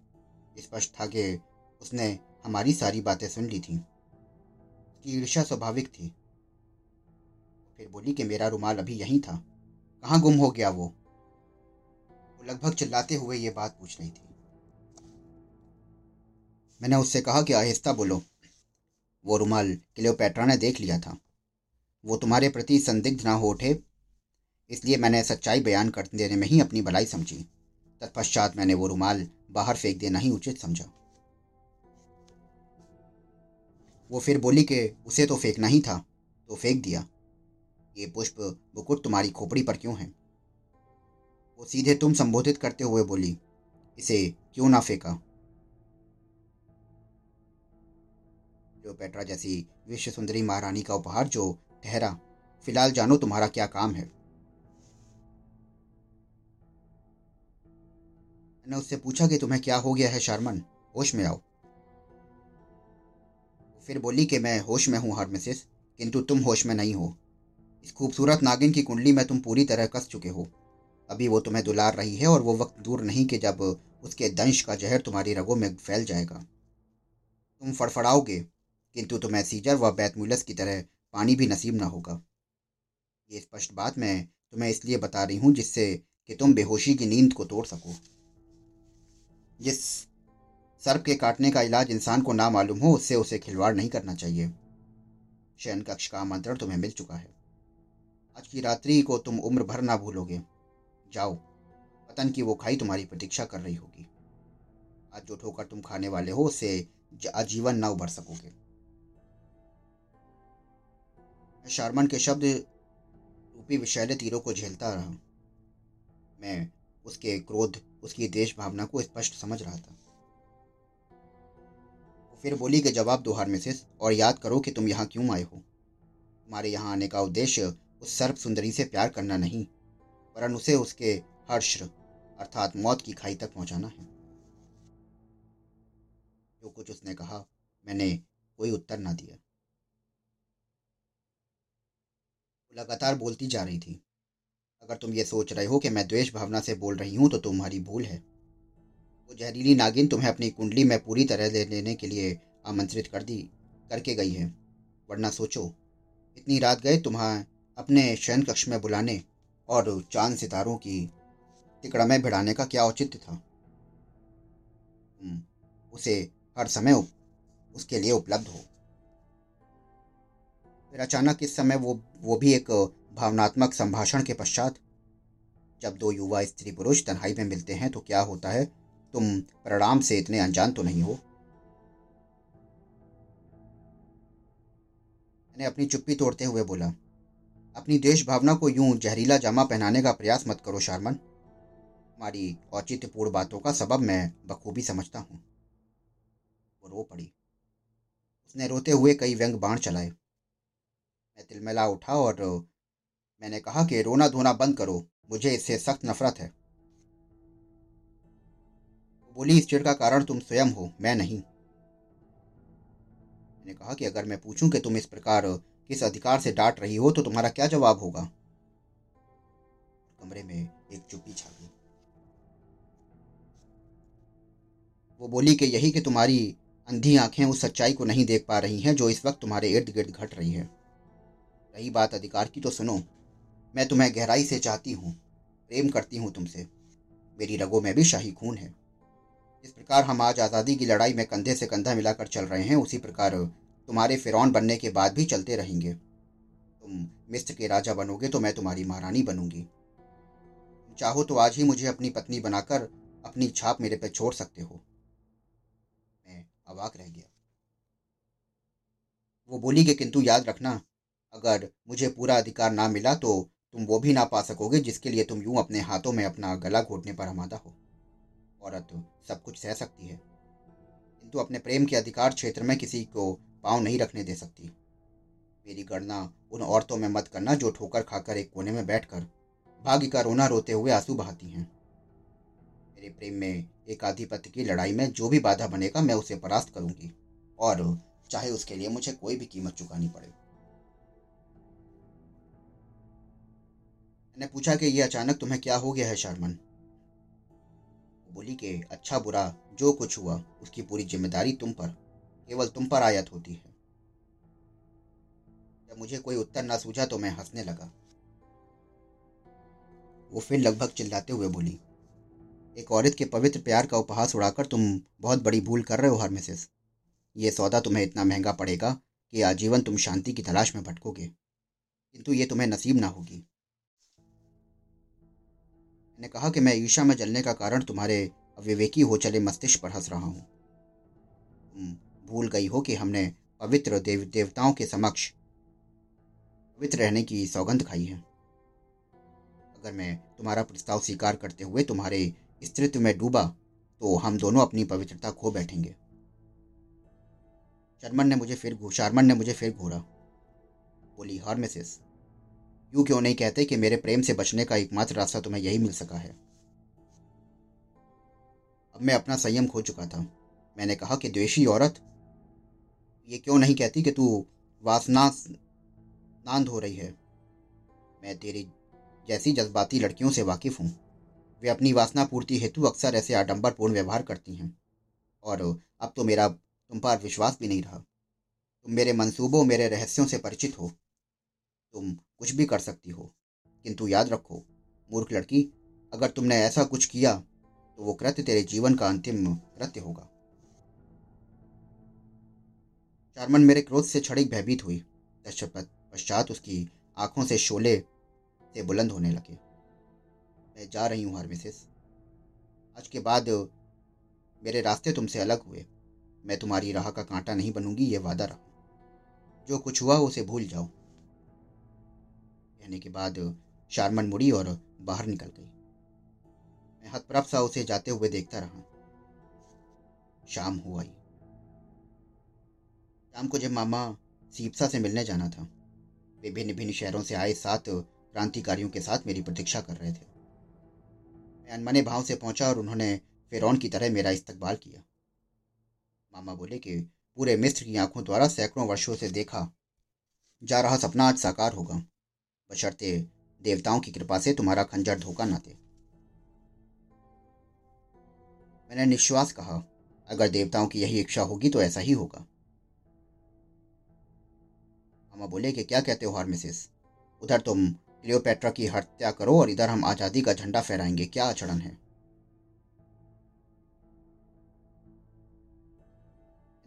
स्पष्ट था कि उसने हमारी सारी बातें सुन ली थीं। उसकी ईर्षा स्वाभाविक थी। फिर बोली कि मेरा रुमाल अभी यहीं था। कहाँ गुम हो गया वो? वो लगभग चिल्लाते हुए ये बात पूछ रही थी। मैंने उससे कहा कि आहिस्ता बोलो। वो रुमाल क्लियोपैट्रा ने देख लिया था। वो तुम्हारे प्रति संदिग्ध ना हो उठे। इसलिए मैंने सच्चाई बयान कर देने में ही अपनी भलाई समझी। तत्पश्चात मैंने वो रुमाल बाहर फेंक देना ही उचित समझा। वो फिर बोली कि उसे तो फेंकना ही था तो फेंक दिया। ये पुष्प मुकुट तुम्हारी खोपड़ी पर क्यों है? वो सीधे तुम संबोधित करते हुए बोली, इसे क्यों ना फेंका? पेट्रा जैसी विश्व सुंदरी महारानी का उपहार जो ठहरा, फ़िलहाल जानो तुम्हारा क्या काम है। मैंने उससे पूछा कि तुम्हें क्या हो गया है शर्मन? होश में आओ। फिर बोली कि मैं होश में हूँ हर किंतु तुम होश में नहीं हो। इस खूबसूरत नागिन की कुंडली में तुम पूरी तरह कस चुके हो। अभी वो तुम्हें दुलार रही है और वो वक्त दूर नहीं कि जब उसके दंश का जहर तुम्हारी रगों में फैल जाएगा। तुम फड़फड़ाओगे, किंतु तुम्हें सीजर व बैतमुलस की तरह पानी भी नसीब ना होगा। ये स्पष्ट बात मैं तुम्हें इसलिए बता रही हूँ जिससे कि तुम बेहोशी की नींद को तोड़ सको। जिस सर्प के काटने का इलाज इंसान को ना मालूम हो, उससे उसे खिलवाड़ नहीं करना चाहिए। शयन कक्ष का आमंत्रण तुम्हें मिल चुका है। आज की रात्रि को तुम उम्र भर ना भूलोगे। जाओ, पतन की वो खाई तुम्हारी प्रतीक्षा कर रही होगी। आज जो ठोकर तुम खाने वाले हो, उससे आजीवन ना उभर सकोगे। शारमन के शब्द रूपी विषैले तीरों को झेलता रहा। मैं उसके क्रोध उसकी देश भावना को स्पष्ट समझ रहा था। वो फिर बोली के जवाब दो हार मिसेस और याद करो कि तुम यहाँ क्यों आए हो। तुम्हारे यहाँ आने का उद्देश्य उस सर्प सुंदरी से प्यार करना नहीं, वरन उसे उसके हर्ष अर्थात मौत की खाई तक पहुंचाना है। जो कुछ उसने कहा, मैंने कोई उत्तर ना दिया। लगातार बोलती जा रही थी। अगर तुम ये सोच रहे हो कि मैं द्वेष भावना से बोल रही हूँ तो तुम्हारी भूल है। वो जहरीली नागिन तुम्हें अपनी कुंडली में पूरी तरह ले लेने के लिए आमंत्रित कर दी, करके गई है। वरना सोचो, इतनी रात गए तुम्हें अपने शयन कक्ष में बुलाने और चाँद सितारों की तिकड़ा में भिड़ाने का क्या औचित्य था? उसे हर समय उसके लिए उपलब्ध हो। फिर अचानक इस समय वो वो भी एक भावनात्मक संभाषण के पश्चात, जब दो युवा स्त्री पुरुष तन्हाई में मिलते हैं तो क्या होता है? तुम परिणाम से इतने अनजान तो नहीं हो। मैंने अपनी चुप्पी तोड़ते हुए बोला, अपनी देश भावना को यूँ जहरीला जामा पहनाने का प्रयास मत करो, शारमन। हमारी औचित्यपूर्ण बातों का सबब मैं बखूबी समझता हूँ। वो रो पड़ी। उसने रोते हुए कई व्यंग बाण चलाए। मैं तिलमिला उठा और मैंने कहा कि रोना धोना बंद करो, मुझे इससे सख्त नफरत है। बोली, इस चिड़ का कारण तुम स्वयं हो, मैं नहीं। मैंने कहा कि, अगर मैं पूछूँ कि तुम इस प्रकार, किस अधिकार से डांट रही हो तो तुम्हारा क्या जवाब होगा? कमरे में एक चुप्पी छा गई। वो बोली कि, यही कि तुम्हारी अंधी आँखें उस सच्चाई को नहीं देख पा रही हैं, जो इस वक्त तुम्हारे इर्द गिर्द घट रही है। रही बात अधिकार की तो सुनो मैं तुम्हें गहराई से चाहती हूँ, प्रेम करती हूँ तुमसे। मेरी रगों में भी शाही खून है। जिस प्रकार हम आज आज़ादी की लड़ाई में कंधे से कंधा मिलाकर चल रहे हैं, उसी प्रकार तुम्हारे फिरौन बनने के बाद भी चलते रहेंगे। तुम मिस्र के राजा बनोगे तो मैं तुम्हारी महारानी बनूँगी। तुम चाहो तो आज ही मुझे अपनी पत्नी बनाकर अपनी छाप मेरे पे छोड़ सकते हो। मैं अवाक रह गया। वो बोली कि किंतु याद रखना, अगर मुझे पूरा अधिकार ना मिला तो तुम वो भी ना पा सकोगे जिसके लिए तुम यूँ अपने हाथों में अपना गला घोटने पर हमादा हो। औरत सब कुछ सह सकती है। किंतु अपने प्रेम के अधिकार क्षेत्र में किसी को पाँव नहीं रखने दे सकती। मेरी गणना उन औरतों में मत करना जो ठोकर खाकर एक कोने में बैठकर भाग्य का रोना रोते हुए आँसू बहाती हैं। मेरे प्रेम में एक आधिपत्य की लड़ाई में जो भी बाधा बनेगा मैं उसे परास्त करूँगी। और चाहे उसके लिए मुझे कोई भी कीमत चुकानी पड़े। मैंने पूछा कि यह अचानक तुम्हें क्या हो गया है, शर्मन? बोली कि अच्छा बुरा, जो कुछ हुआ, उसकी पूरी ज़िम्मेदारी तुम पर, केवल तुम पर आयत होती है। जब मुझे कोई उत्तर ना सूझा तो मैं हंसने लगा। वो फिर लगभग चिल्लाते हुए बोली, एक औरत के पवित्र प्यार का उपहास उड़ाकर तुम बहुत बड़ी भूल कर रहे हो हर मिसेस ये सौदा तुम्हें इतना महँगा पड़ेगा कि आजीवन तुम शांति की तलाश में भटकोगे। किंतु ये तुम्हें नसीब ना होगी। मैंने कहा कि मैं ईशा में जलने का कारण तुम्हारे अविवेकी हो चले मस्तिष्क पर हंस रहा हूँ। भूल गई हो कि हमने पवित्र देव देवताओं के समक्ष पवित्र रहने की सौगंध खाई है। अगर मैं तुम्हारा प्रस्ताव स्वीकार करते हुए तुम्हारे स्त्रित्व में डूबा तो हम दोनों अपनी पवित्रता खो बैठेंगे। शर्मन ने मुझे फिर शारमन ने मुझे फिर घूरा। बोली, हार मिसेस यूँ क्यों नहीं कहते कि मेरे प्रेम से बचने का एकमात्र रास्ता तुम्हें यही मिल सका है? अब मैं अपना संयम खो चुका था। मैंने कहा कि द्वेषी औरत, ये क्यों नहीं कहती कि तू वासना नांद हो रही है? मैं तेरी जैसी जज्बाती लड़कियों से वाकिफ हूँ। वे अपनी वासना पूर्ति हेतु अक्सर ऐसे आडंबरपूर्ण व्यवहार करती हैं। और अब तो मेरा, तुम पर विश्वास भी नहीं रहा। तुम मेरे मंसूबों, मेरे रहस्यों से परिचित हो। तुम कुछ भी कर सकती हो। किंतु याद रखो, मूर्ख लड़की, अगर तुमने ऐसा कुछ किया तो वो कृत्य तेरे जीवन का अंतिम कृत्य होगा। चारमन मेरे क्रोध से छड़ी भयभीत हुई। पश्चात उसकी आँखों से शोले से बुलंद होने लगे। मैं जा रही हूँ मिसेस आज के बाद मेरे रास्ते तुमसे अलग हुए। मैं तुम्हारी राह का कांटा नहीं बनूँगी, ये वादा रहा जो कुछ हुआ, उसे भूल जाओ। कहने के बाद शारमन मुड़ी और बाहर निकल गई। मैं हतप्रभ सा उसे जाते हुए देखता रहा। शाम हो। आई शाम को जब मामा सीपसा से मिलने जाना था, वे भिन्न भिन्न शहरों से आए सात क्रांतिकारियों के साथ मेरी प्रतीक्षा कर रहे थे। मैं अनमने भाव से पहुँचा और उन्होंने फेरौन की तरह मेरा इस्तकबाल किया। मामा बोले कि पूरे मिस्र की आँखों द्वारा सैकड़ों वर्षों से देखा जा रहा सपना आज साकार होगा। बशर्ते देवताओं की कृपा से तुम्हारा खंजर धोखा न दे। मैंने निश्वास कहा, अगर देवताओं की यही इच्छा होगी तो ऐसा ही होगा। मामा बोले कि क्या कहते हो हार मिसेस उधर तुम क्लियोपेट्रा की हत्या करो और इधर हम आज़ादी का झंडा फहराएँगे। क्या आचरण है?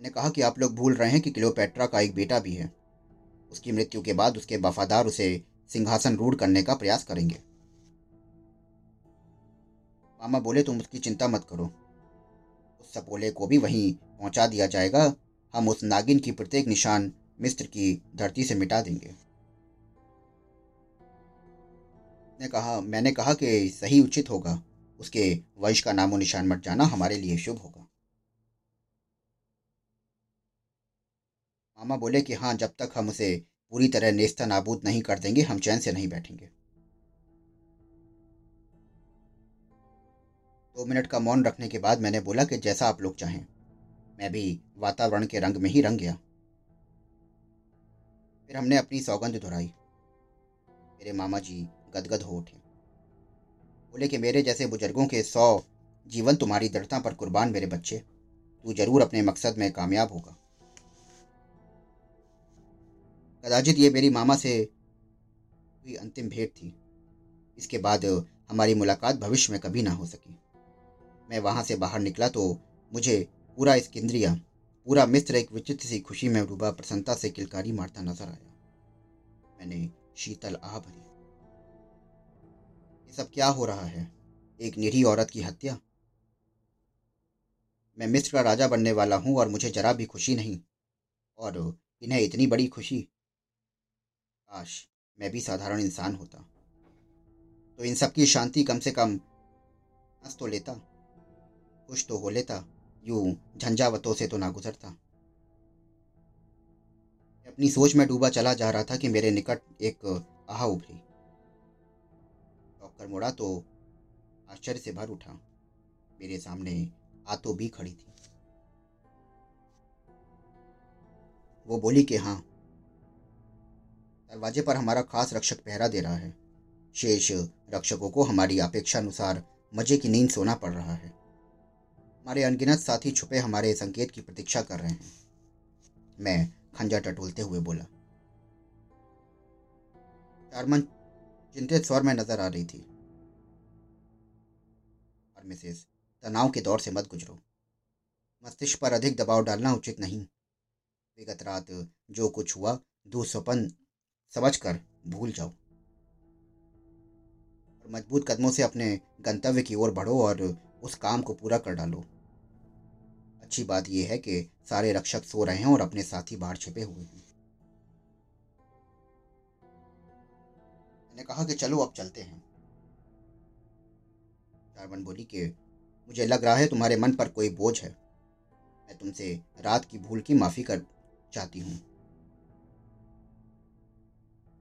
ने कहा कि आप लोग भूल रहे हैं कि क्लियोपेट्रा का एक बेटा भी है। उसकी मृत्यु के बाद उसके वफादार उसे सिंहासन रूढ़ करने का प्रयास करेंगे। मामा बोले, तुम उसकी चिंता मत करो। उस सपोले को भी वहीं पहुँचा दिया जाएगा। हम उस नागिन की प्रत्येक निशान मिस्र की धरती से मिटा देंगे। ने कहा, मैंने कहा कि सही उचित होगा। उसके वंश का नामो निशान मट जाना, हमारे लिए शुभ होगा। मामा बोले कि हाँ जब तक हम उसे पूरी तरह नेस्ता नाबूद नहीं कर देंगे, हम चैन से नहीं बैठेंगे। दो मिनट का मौन रखने के बाद मैंने बोला कि जैसा आप लोग चाहें। मैं भी वातावरण के रंग में ही रंग गया। फिर हमने अपनी सौगंध दोहराई। मेरे मामा जी गदगद हो उठे। बोले कि मेरे जैसे बुज़ुर्गों के सौ जीवन तुम्हारी दृढ़ता पर कुर्बान मेरे बच्चे, तू ज़रूर अपने मकसद में कामयाब होगा। कदाचित ये मेरी मामा से हुई अंतिम भेंट थी। इसके बाद हमारी मुलाकात भविष्य में कभी ना हो सकी। मैं वहाँ से बाहर निकला तो मुझे पूरा इसकिंद्रिया पूरा मिस्र एक विचित्र सी खुशी में डूबा प्रसन्नता से किलकारी मारता नज़र आया। मैंने शीतल आह भरी। ये सब क्या हो रहा है? एक निरी औरत की हत्या? मैं मिस्र का राजा बनने वाला हूँ और मुझे जरा भी खुशी नहीं। और इन्हें इतनी बड़ी खुशी काश मैं भी साधारण इंसान होता। तो इन सब की शांति कम से कम हंस तो लेता, खुश तो हो लेता, यूँ झंझावतों से तो ना गुजरता। अपनी सोच में डूबा चला जा रहा था कि मेरे निकट एक आह उभरी। डॉक्टर मुड़ा तो आश्चर्य से भर उठा। मेरे सामने आतो भी खड़ी थी। वो बोली कि हाँ दरवाजे पर हमारा खास रक्षक पहरा दे रहा है। शेष रक्षकों को हमारी अपेक्षा अनुसार मज़े की नींद सोना पड़ रहा है। हमारे अनगिनत साथी छुपे हमारे संकेत की प्रतीक्षा कर रहे हैं। मैं खंजा टटोलते हुए बोला, चारमन चिंतित स्वर में नज़र आ रही थी, और मिसेस, तनाव के दौर से मत गुजरो। मस्तिष्क पर अधिक दबाव डालना उचित नहीं। विगत रात जो कुछ हुआ दुस्वपन समझकर भूल जाओ। और मज़बूत कदमों से अपने गंतव्य की ओर बढ़ो और उस काम को पूरा कर डालो। अच्छी बात यह है कि सारे रक्षक सो रहे हैं और अपने साथी बाहर छिपे हुए हैं। मैंने कहा कि चलो अब चलते हैं। चारवन बोली कि, मुझे लग रहा है तुम्हारे मन पर कोई बोझ है। मैं तुमसे रात की भूल की माफ़ी कर चाहती हूँ।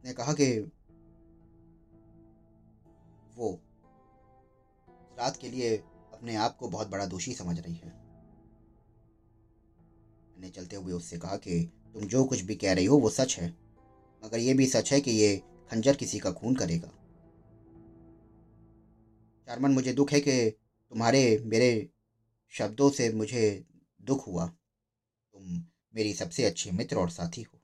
ने कहा कि वो रात के लिए अपने आप को बहुत बड़ा दोषी समझ रही है। मैंने चलते हुए उससे कहा कि तुम जो कुछ भी कह रही हो वो सच है, मगर ये भी सच है कि ये खंजर किसी का खून करेगा। चारमन, मुझे दुख है कि तुम्हारे, मेरे शब्दों से मुझे दुख हुआ। तुम मेरी सबसे अच्छी मित्र और साथी हो।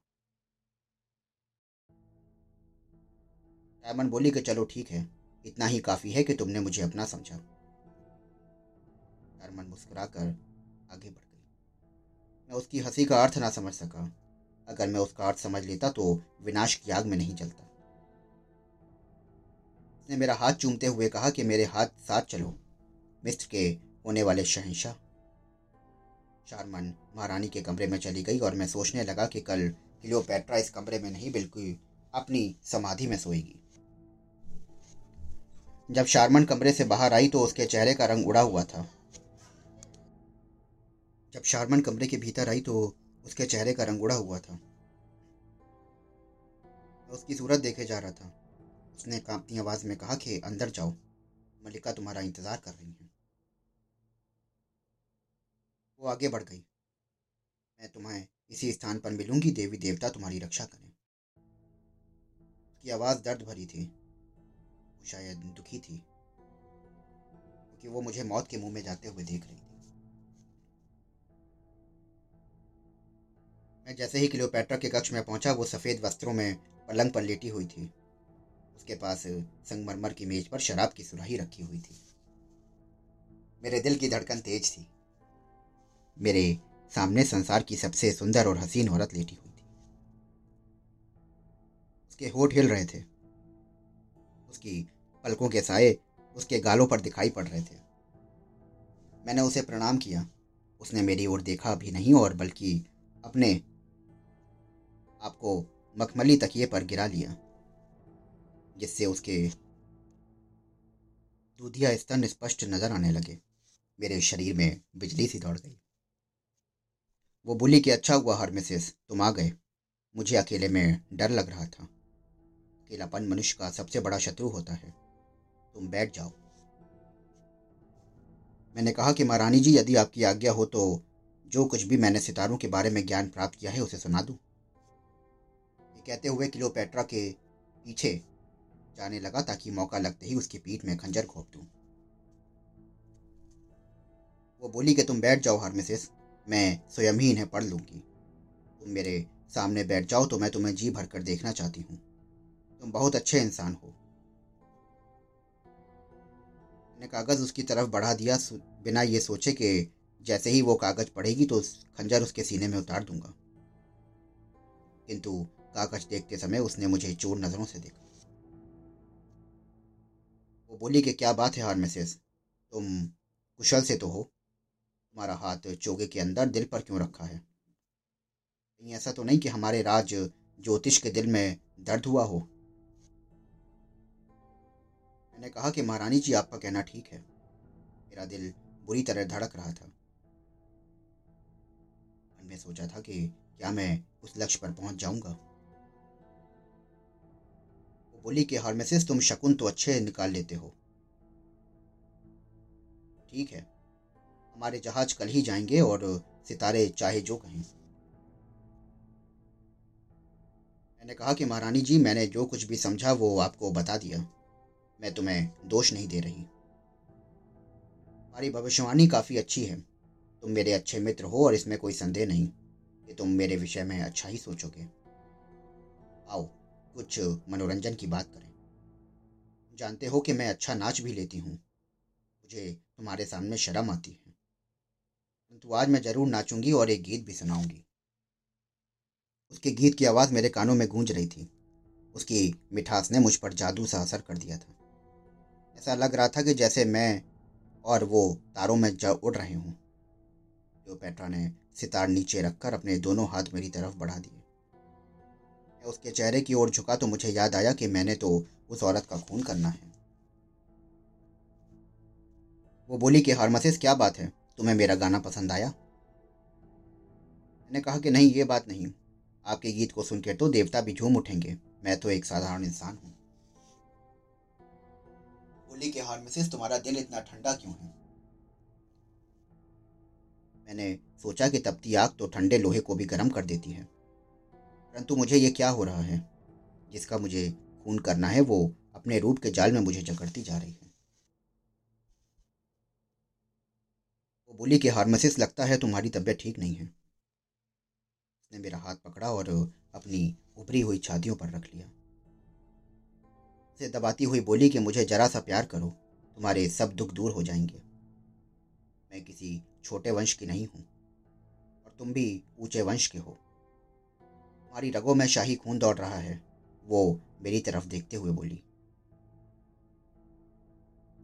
डायमंड बोली कि चलो ठीक है, इतना ही काफ़ी है कि तुमने मुझे अपना समझा। डायमंड मुस्कुराकर आगे बढ़ गई। मैं उसकी हँसी का अर्थ ना समझ सका। अगर मैं उसका अर्थ समझ लेता तो विनाश की आग में नहीं जलता। उसने मेरा हाथ चूमते हुए कहा कि मेरे हाथ साथ चलो, मिस्र के होने वाले शहनशाह शारमन महारानी के कमरे में चली गई और मैं सोचने लगा कि कल क्लियोपेट्रा इस कमरे में नहीं बिल्कुल अपनी समाधि में सोएगी। जब शारमन कमरे से बाहर आई तो उसके चेहरे का रंग उड़ा हुआ था। जब शारमन कमरे के भीतर आई तो उसके चेहरे का रंग उड़ा हुआ था। उसकी सूरत देखे जा रहा था। उसने कांपती आवाज़ में कहा कि, अंदर जाओ। मलिका तुम्हारा इंतज़ार कर रही है। वो आगे बढ़ गई। मैं तुम्हें इसी स्थान पर मिलूँगी, देवी देवता तुम्हारी रक्षा करें। उसकी आवाज़ दर्द भरी थी। शायद दुखी थी, क्योंकि वो मुझे मौत के मुँह में जाते हुए देख रही थी। मैं जैसे ही क्लियोपैट्रा के कक्ष में पहुँचा, वो सफ़ेद वस्त्रों में पलंग पर लेटी हुई थी। उसके पास संगमरमर की मेज पर शराब की सुराही रखी हुई थी। मेरे दिल की धड़कन तेज थी। मेरे सामने संसार की सबसे सुंदर और हसीन औरत लेटी हुई थी। उसके होठ हिल रहे थे। उसकी पलकों के साए उसके गालों पर दिखाई पड़ रहे थे। मैंने उसे प्रणाम किया। उसने मेरी ओर देखा भी नहीं और बल्कि अपने आपको मखमली तकिए पर गिरा लिया, जिससे उसके दूधिया स्तन स्पष्ट नज़र आने लगे। मेरे शरीर में बिजली सी दौड़ गई। वो बोली कि अच्छा हुआ हर मिसेस तुम आ गए। मुझे अकेले में डर लग रहा था। अकेलापन मनुष्य का सबसे बड़ा शत्रु होता है। तुम बैठ जाओ। मैंने कहा कि, महारानी जी, यदि आपकी आज्ञा हो तो जो कुछ भी मैंने सितारों के बारे में ज्ञान प्राप्त किया है, उसे सुना दूँ। ये कहते हुए किलोपेट्रा के पीछे जाने लगा ताकि मौका लगते ही उसकी पीठ में खंजर घोप दूँ। वो बोली कि, तुम बैठ जाओ हर मिसेस मैं स्वयं ही इन्हें पढ़ लूँगी। तुम मेरे सामने बैठ जाओ तो मैं तुम्हें जी भर कर देखना चाहती हूँ। तुम बहुत अच्छे इंसान हो। मैंने कागज़ उसकी तरफ़ बढ़ा दिया बिना ये सोचे कि जैसे ही वो कागज़ पढ़ेगी तो खंजर उसके सीने में उतार दूँगा। किंतु कागज़ देखते समय उसने मुझे चोर नज़रों से देखा। वो बोली कि, क्या बात है हार मिसेस तुम कुशल से तो हो। तुम्हारा हाथ चोगे के अंदर दिल पर क्यों रखा है? कहीं ऐसा तो नहीं कि हमारे राज ज्योतिष के दिल में दर्द हुआ हो? मैंने कहा कि महारानी जी, आपका कहना ठीक है। मेरा दिल बुरी तरह धड़क रहा था। मन में सोचा था कि क्या मैं उस लक्ष्य पर पहुँच जाऊँगा। वो बोली कि हार्मेसिस तुम शकुन तो अच्छे निकाल लेते हो। ठीक है, हमारे जहाज़ कल ही जाएँगे और सितारे चाहे जो कहें। मैंने कहा कि महारानी जी, मैंने जो कुछ भी समझा, वो आपको बता दिया। मैं तुम्हें दोष नहीं दे रही। हमारी भविष्यवाणी काफ़ी अच्छी है। तुम मेरे अच्छे मित्र हो और इसमें कोई संदेह नहीं कि तुम मेरे विषय में अच्छा ही सोचोगे। आओ, कुछ मनोरंजन की बात करें। जानते हो कि मैं अच्छा नाच भी लेती हूँ। मुझे तुम्हारे सामने शर्म आती है। परंतु आज मैं ज़रूर नाचूँगी और एक गीत भी सुनाऊँगी। उसके गीत की आवाज़ मेरे कानों में गूंज रही थी। उसकी मिठास ने मुझ पर जादू सा असर कर दिया था। ऐसा लग रहा था कि जैसे मैं और वो तारों में जा उड़ रहे हूँ। पेट्रा ने सितार नीचे रखकर अपने दोनों हाथ मेरी तरफ़ बढ़ा दिए। मैं उसके चेहरे की ओर झुका तो मुझे याद आया कि मैंने तो उस औरत का खून करना है। वो बोली कि, हारमसिस, क्या बात है? तुम्हें मेरा गाना पसंद आया? मैंने कहा कि, नहीं, ये बात नहीं। आपके गीत को सुनकर तो देवता भी झूम उठेंगे। मैं तो एक साधारण इंसान हूँ। बोली कि हारमसिस तुम्हारा दिल इतना ठंडा क्यों है? मैंने सोचा कि तपती आग तो ठंडे लोहे को भी गर्म कर देती है। परंतु मुझे ये क्या हो रहा है? जिसका मुझे खून करना है, वो अपने रूप के जाल में मुझे जकड़ती जा रही है। वो बोली कि हारमसिस लगता है, तुम्हारी तबीयत ठीक नहीं है। उसने मेरा हाथ पकड़ा और अपनी उभरी हुई छातियों पर रख लिया। उसे दबाती हुई बोली कि मुझे जरा सा प्यार करो, तुम्हारे सब दुख दूर हो जाएँगे। मैं किसी छोटे वंश की नहीं हूँ, और तुम भी ऊँचे वंश के हो। तुम्हारी रगों में शाही खून दौड़ रहा है, वो मेरी तरफ़ देखते हुए बोली।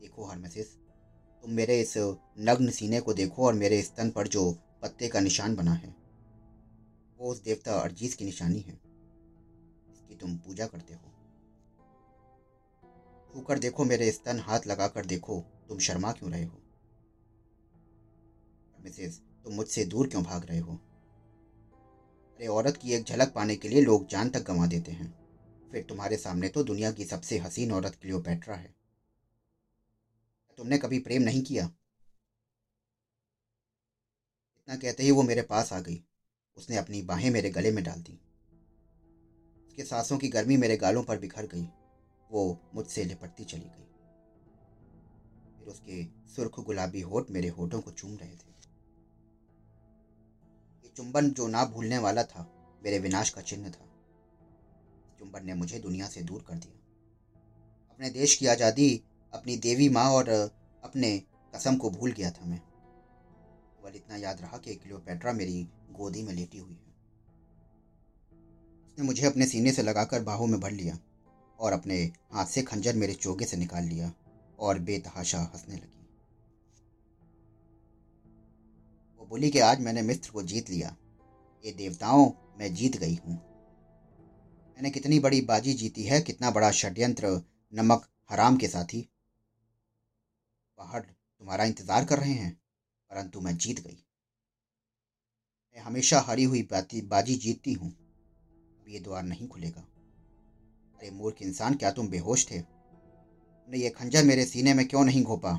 देखो हरमसिस, तुम मेरे इस नग्न सीने को देखो और मेरे स्तन पर जो पत्ते का निशान बना है, वो उस देवता अर्जीज की निशानी है इसकी तुम पूजा करते हो। छूकर देखो, मेरे स्तन हाथ लगाकर देखो, तुम शर्मा क्यों रहे हो? मिसेस, तुम मुझसे दूर क्यों भाग रहे हो? अरे, औरत की एक झलक पाने के लिए लोग जान तक गंवा देते हैं। फिर तुम्हारे सामने तो दुनिया की सबसे हसीन औरत क्लियोपेट्रा है। तुमने कभी प्रेम नहीं किया? इतना कहते ही वो मेरे पास आ गई। उसने अपनी बाहें मेरे गले में डाल दी। उसके सांसों की गर्मी मेरे गालों पर बिखर गई। वो मुझसे लिपटती चली गई। फिर उसके सुर्ख गुलाबी होठ मेरे होठों को चूम रहे थे। ये चुंबन जो ना भूलने वाला था, मेरे विनाश का चिन्ह था। चुंबन ने मुझे दुनिया से दूर कर दिया। अपने देश की आज़ादी, अपनी देवी माँ और अपने कसम को भूल गया था मैं। केवल इतना याद रहा कि क्लियोपेट्रा मेरी गोदी में लेटी हुई है। उसने मुझे अपने सीने से लगाकर बाहों में भर लिया। और अपने हाथ से खंजर मेरे चोगे से निकाल लिया और बेतहाशा हंसने लगी। वो बोली कि आज मैंने मिस्र को जीत लिया। ये देवताओं, मैं जीत गई हूँ। मैंने कितनी बड़ी बाजी जीती है, कितना बड़ा षड्यंत्र नमक हराम के साथी। बाहर तुम्हारा इंतज़ार कर रहे हैं, परंतु मैं जीत गई। मैं हमेशा हारी हुई बाजी जीतती हूँ। अब ये द्वार नहीं खुलेगा। अरे मूर्ख इंसान, क्या तुम बेहोश थे? तुमने ये खंजर मेरे सीने में क्यों नहीं घोपा?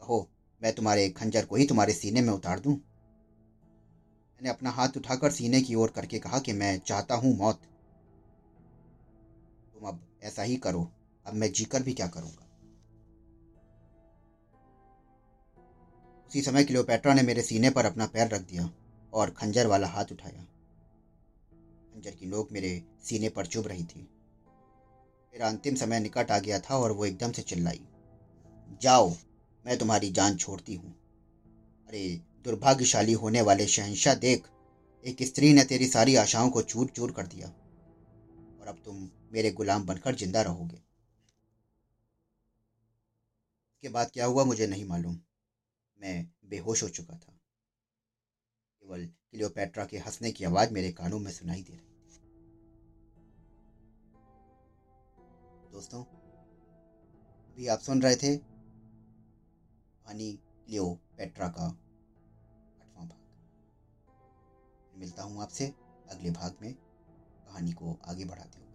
कहो, मैं तुम्हारे खंजर को ही तुम्हारे सीने में उतार दूँ। मैंने अपना हाथ उठाकर सीने की ओर करके कहा कि मैं चाहता हूँ मौत। तुम अब ऐसा ही करो, अब मैं जीकर भी क्या करूँगा? उसी समय क्लियोपेट्रा ने मेरे सीने पर अपना पैर रख दिया और खंजर वाला हाथ उठाया। खंजर की नोक मेरे सीने पर चुभ रही थी। मेरा अंतिम समय निकट आ गया था और वो एकदम से चिल्लाई, जाओ, मैं तुम्हारी जान छोड़ती हूँ। अरे, दुर्भाग्यशाली होने वाले शहनशाह देख, एक स्त्री ने तेरी सारी आशाओं को चूर चूर कर दिया और अब तुम मेरे गुलाम बनकर ज़िंदा रहोगे। इसके बाद क्या हुआ मुझे नहीं मालूम। मैं बेहोश हो चुका था। केवल क्लियोपेट्रा के हंसने की आवाज़ मेरे कानों में सुनाई दे रही दोस्तों, अभी आप सुन रहे थे पानी लियो पेट्रा का आठवां भाग। मिलता हूँ आपसे अगले भाग में। कहानी को आगे बढ़ाते हुए।